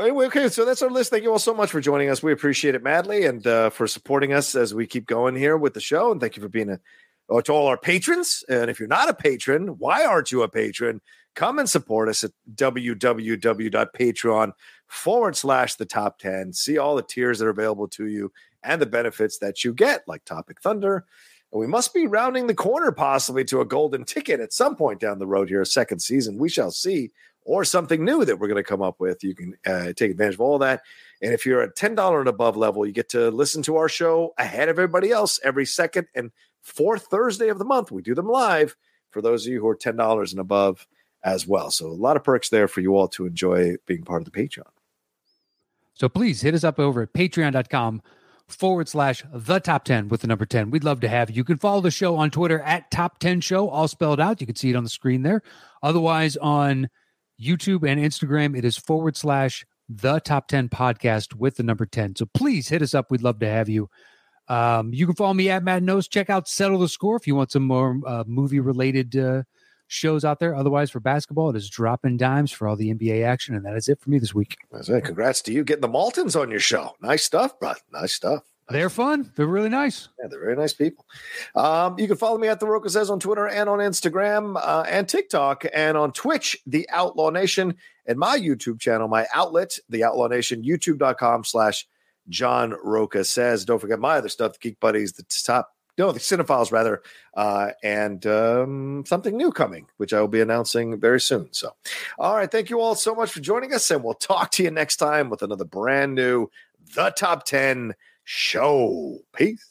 Anyway, okay, so that's our list. Thank you all so much for joining us. We appreciate it madly and uh, for supporting us as we keep going here with the show. And thank you for being a oh, to all our patrons. And if you're not a patron, why aren't you a patron? Come and support us at www.patreon forward slash the top 10. See all the tiers that are available to you and the benefits that you get, like Topic Thunder. And we must be rounding the corner possibly to a golden ticket at some point down the road here, a second season. We shall see, or something new that we're going to come up with. You can uh, take advantage of all that. And if you're at $10 and above level, you get to listen to our show ahead of everybody else every second and fourth Thursday of the month. We do them live for those of you who are $10 and above as well. So a lot of perks there for you all to enjoy being part of the Patreon. So please hit us up over at patreon.com forward slash the top 10 with the number 10. We'd love to have you. You can follow the show on Twitter at top 10 show, all spelled out. You can see it on the screen there. Otherwise, on YouTube and Instagram, it is forward slash the top 10 podcast with the number 10. So please hit us up. We'd love to have you. Um, you can follow me at Matt Knows. Check out Settle the Score if you want some more uh, movie related uh, shows out there. Otherwise, for basketball, it is dropping dimes for all the NBA action. And that is it for me this week. That's it. Congrats to you getting the Maltons on your show. Nice stuff, bro. Nice stuff. They're fun. They're really nice. Yeah, they're very nice people. Um, you can follow me at the Roca says on Twitter and on Instagram uh, and TikTok and on Twitch, the Outlaw Nation, and my YouTube channel, my outlet, the Outlaw Nation, youtube.com slash John Roca says. Don't forget my other stuff, the Geek Buddies, the top, no, the Cinephiles rather, uh, and um, something new coming, which I will be announcing very soon. So, all right, thank you all so much for joining us, and we'll talk to you next time with another brand new The Top 10 show. Peace.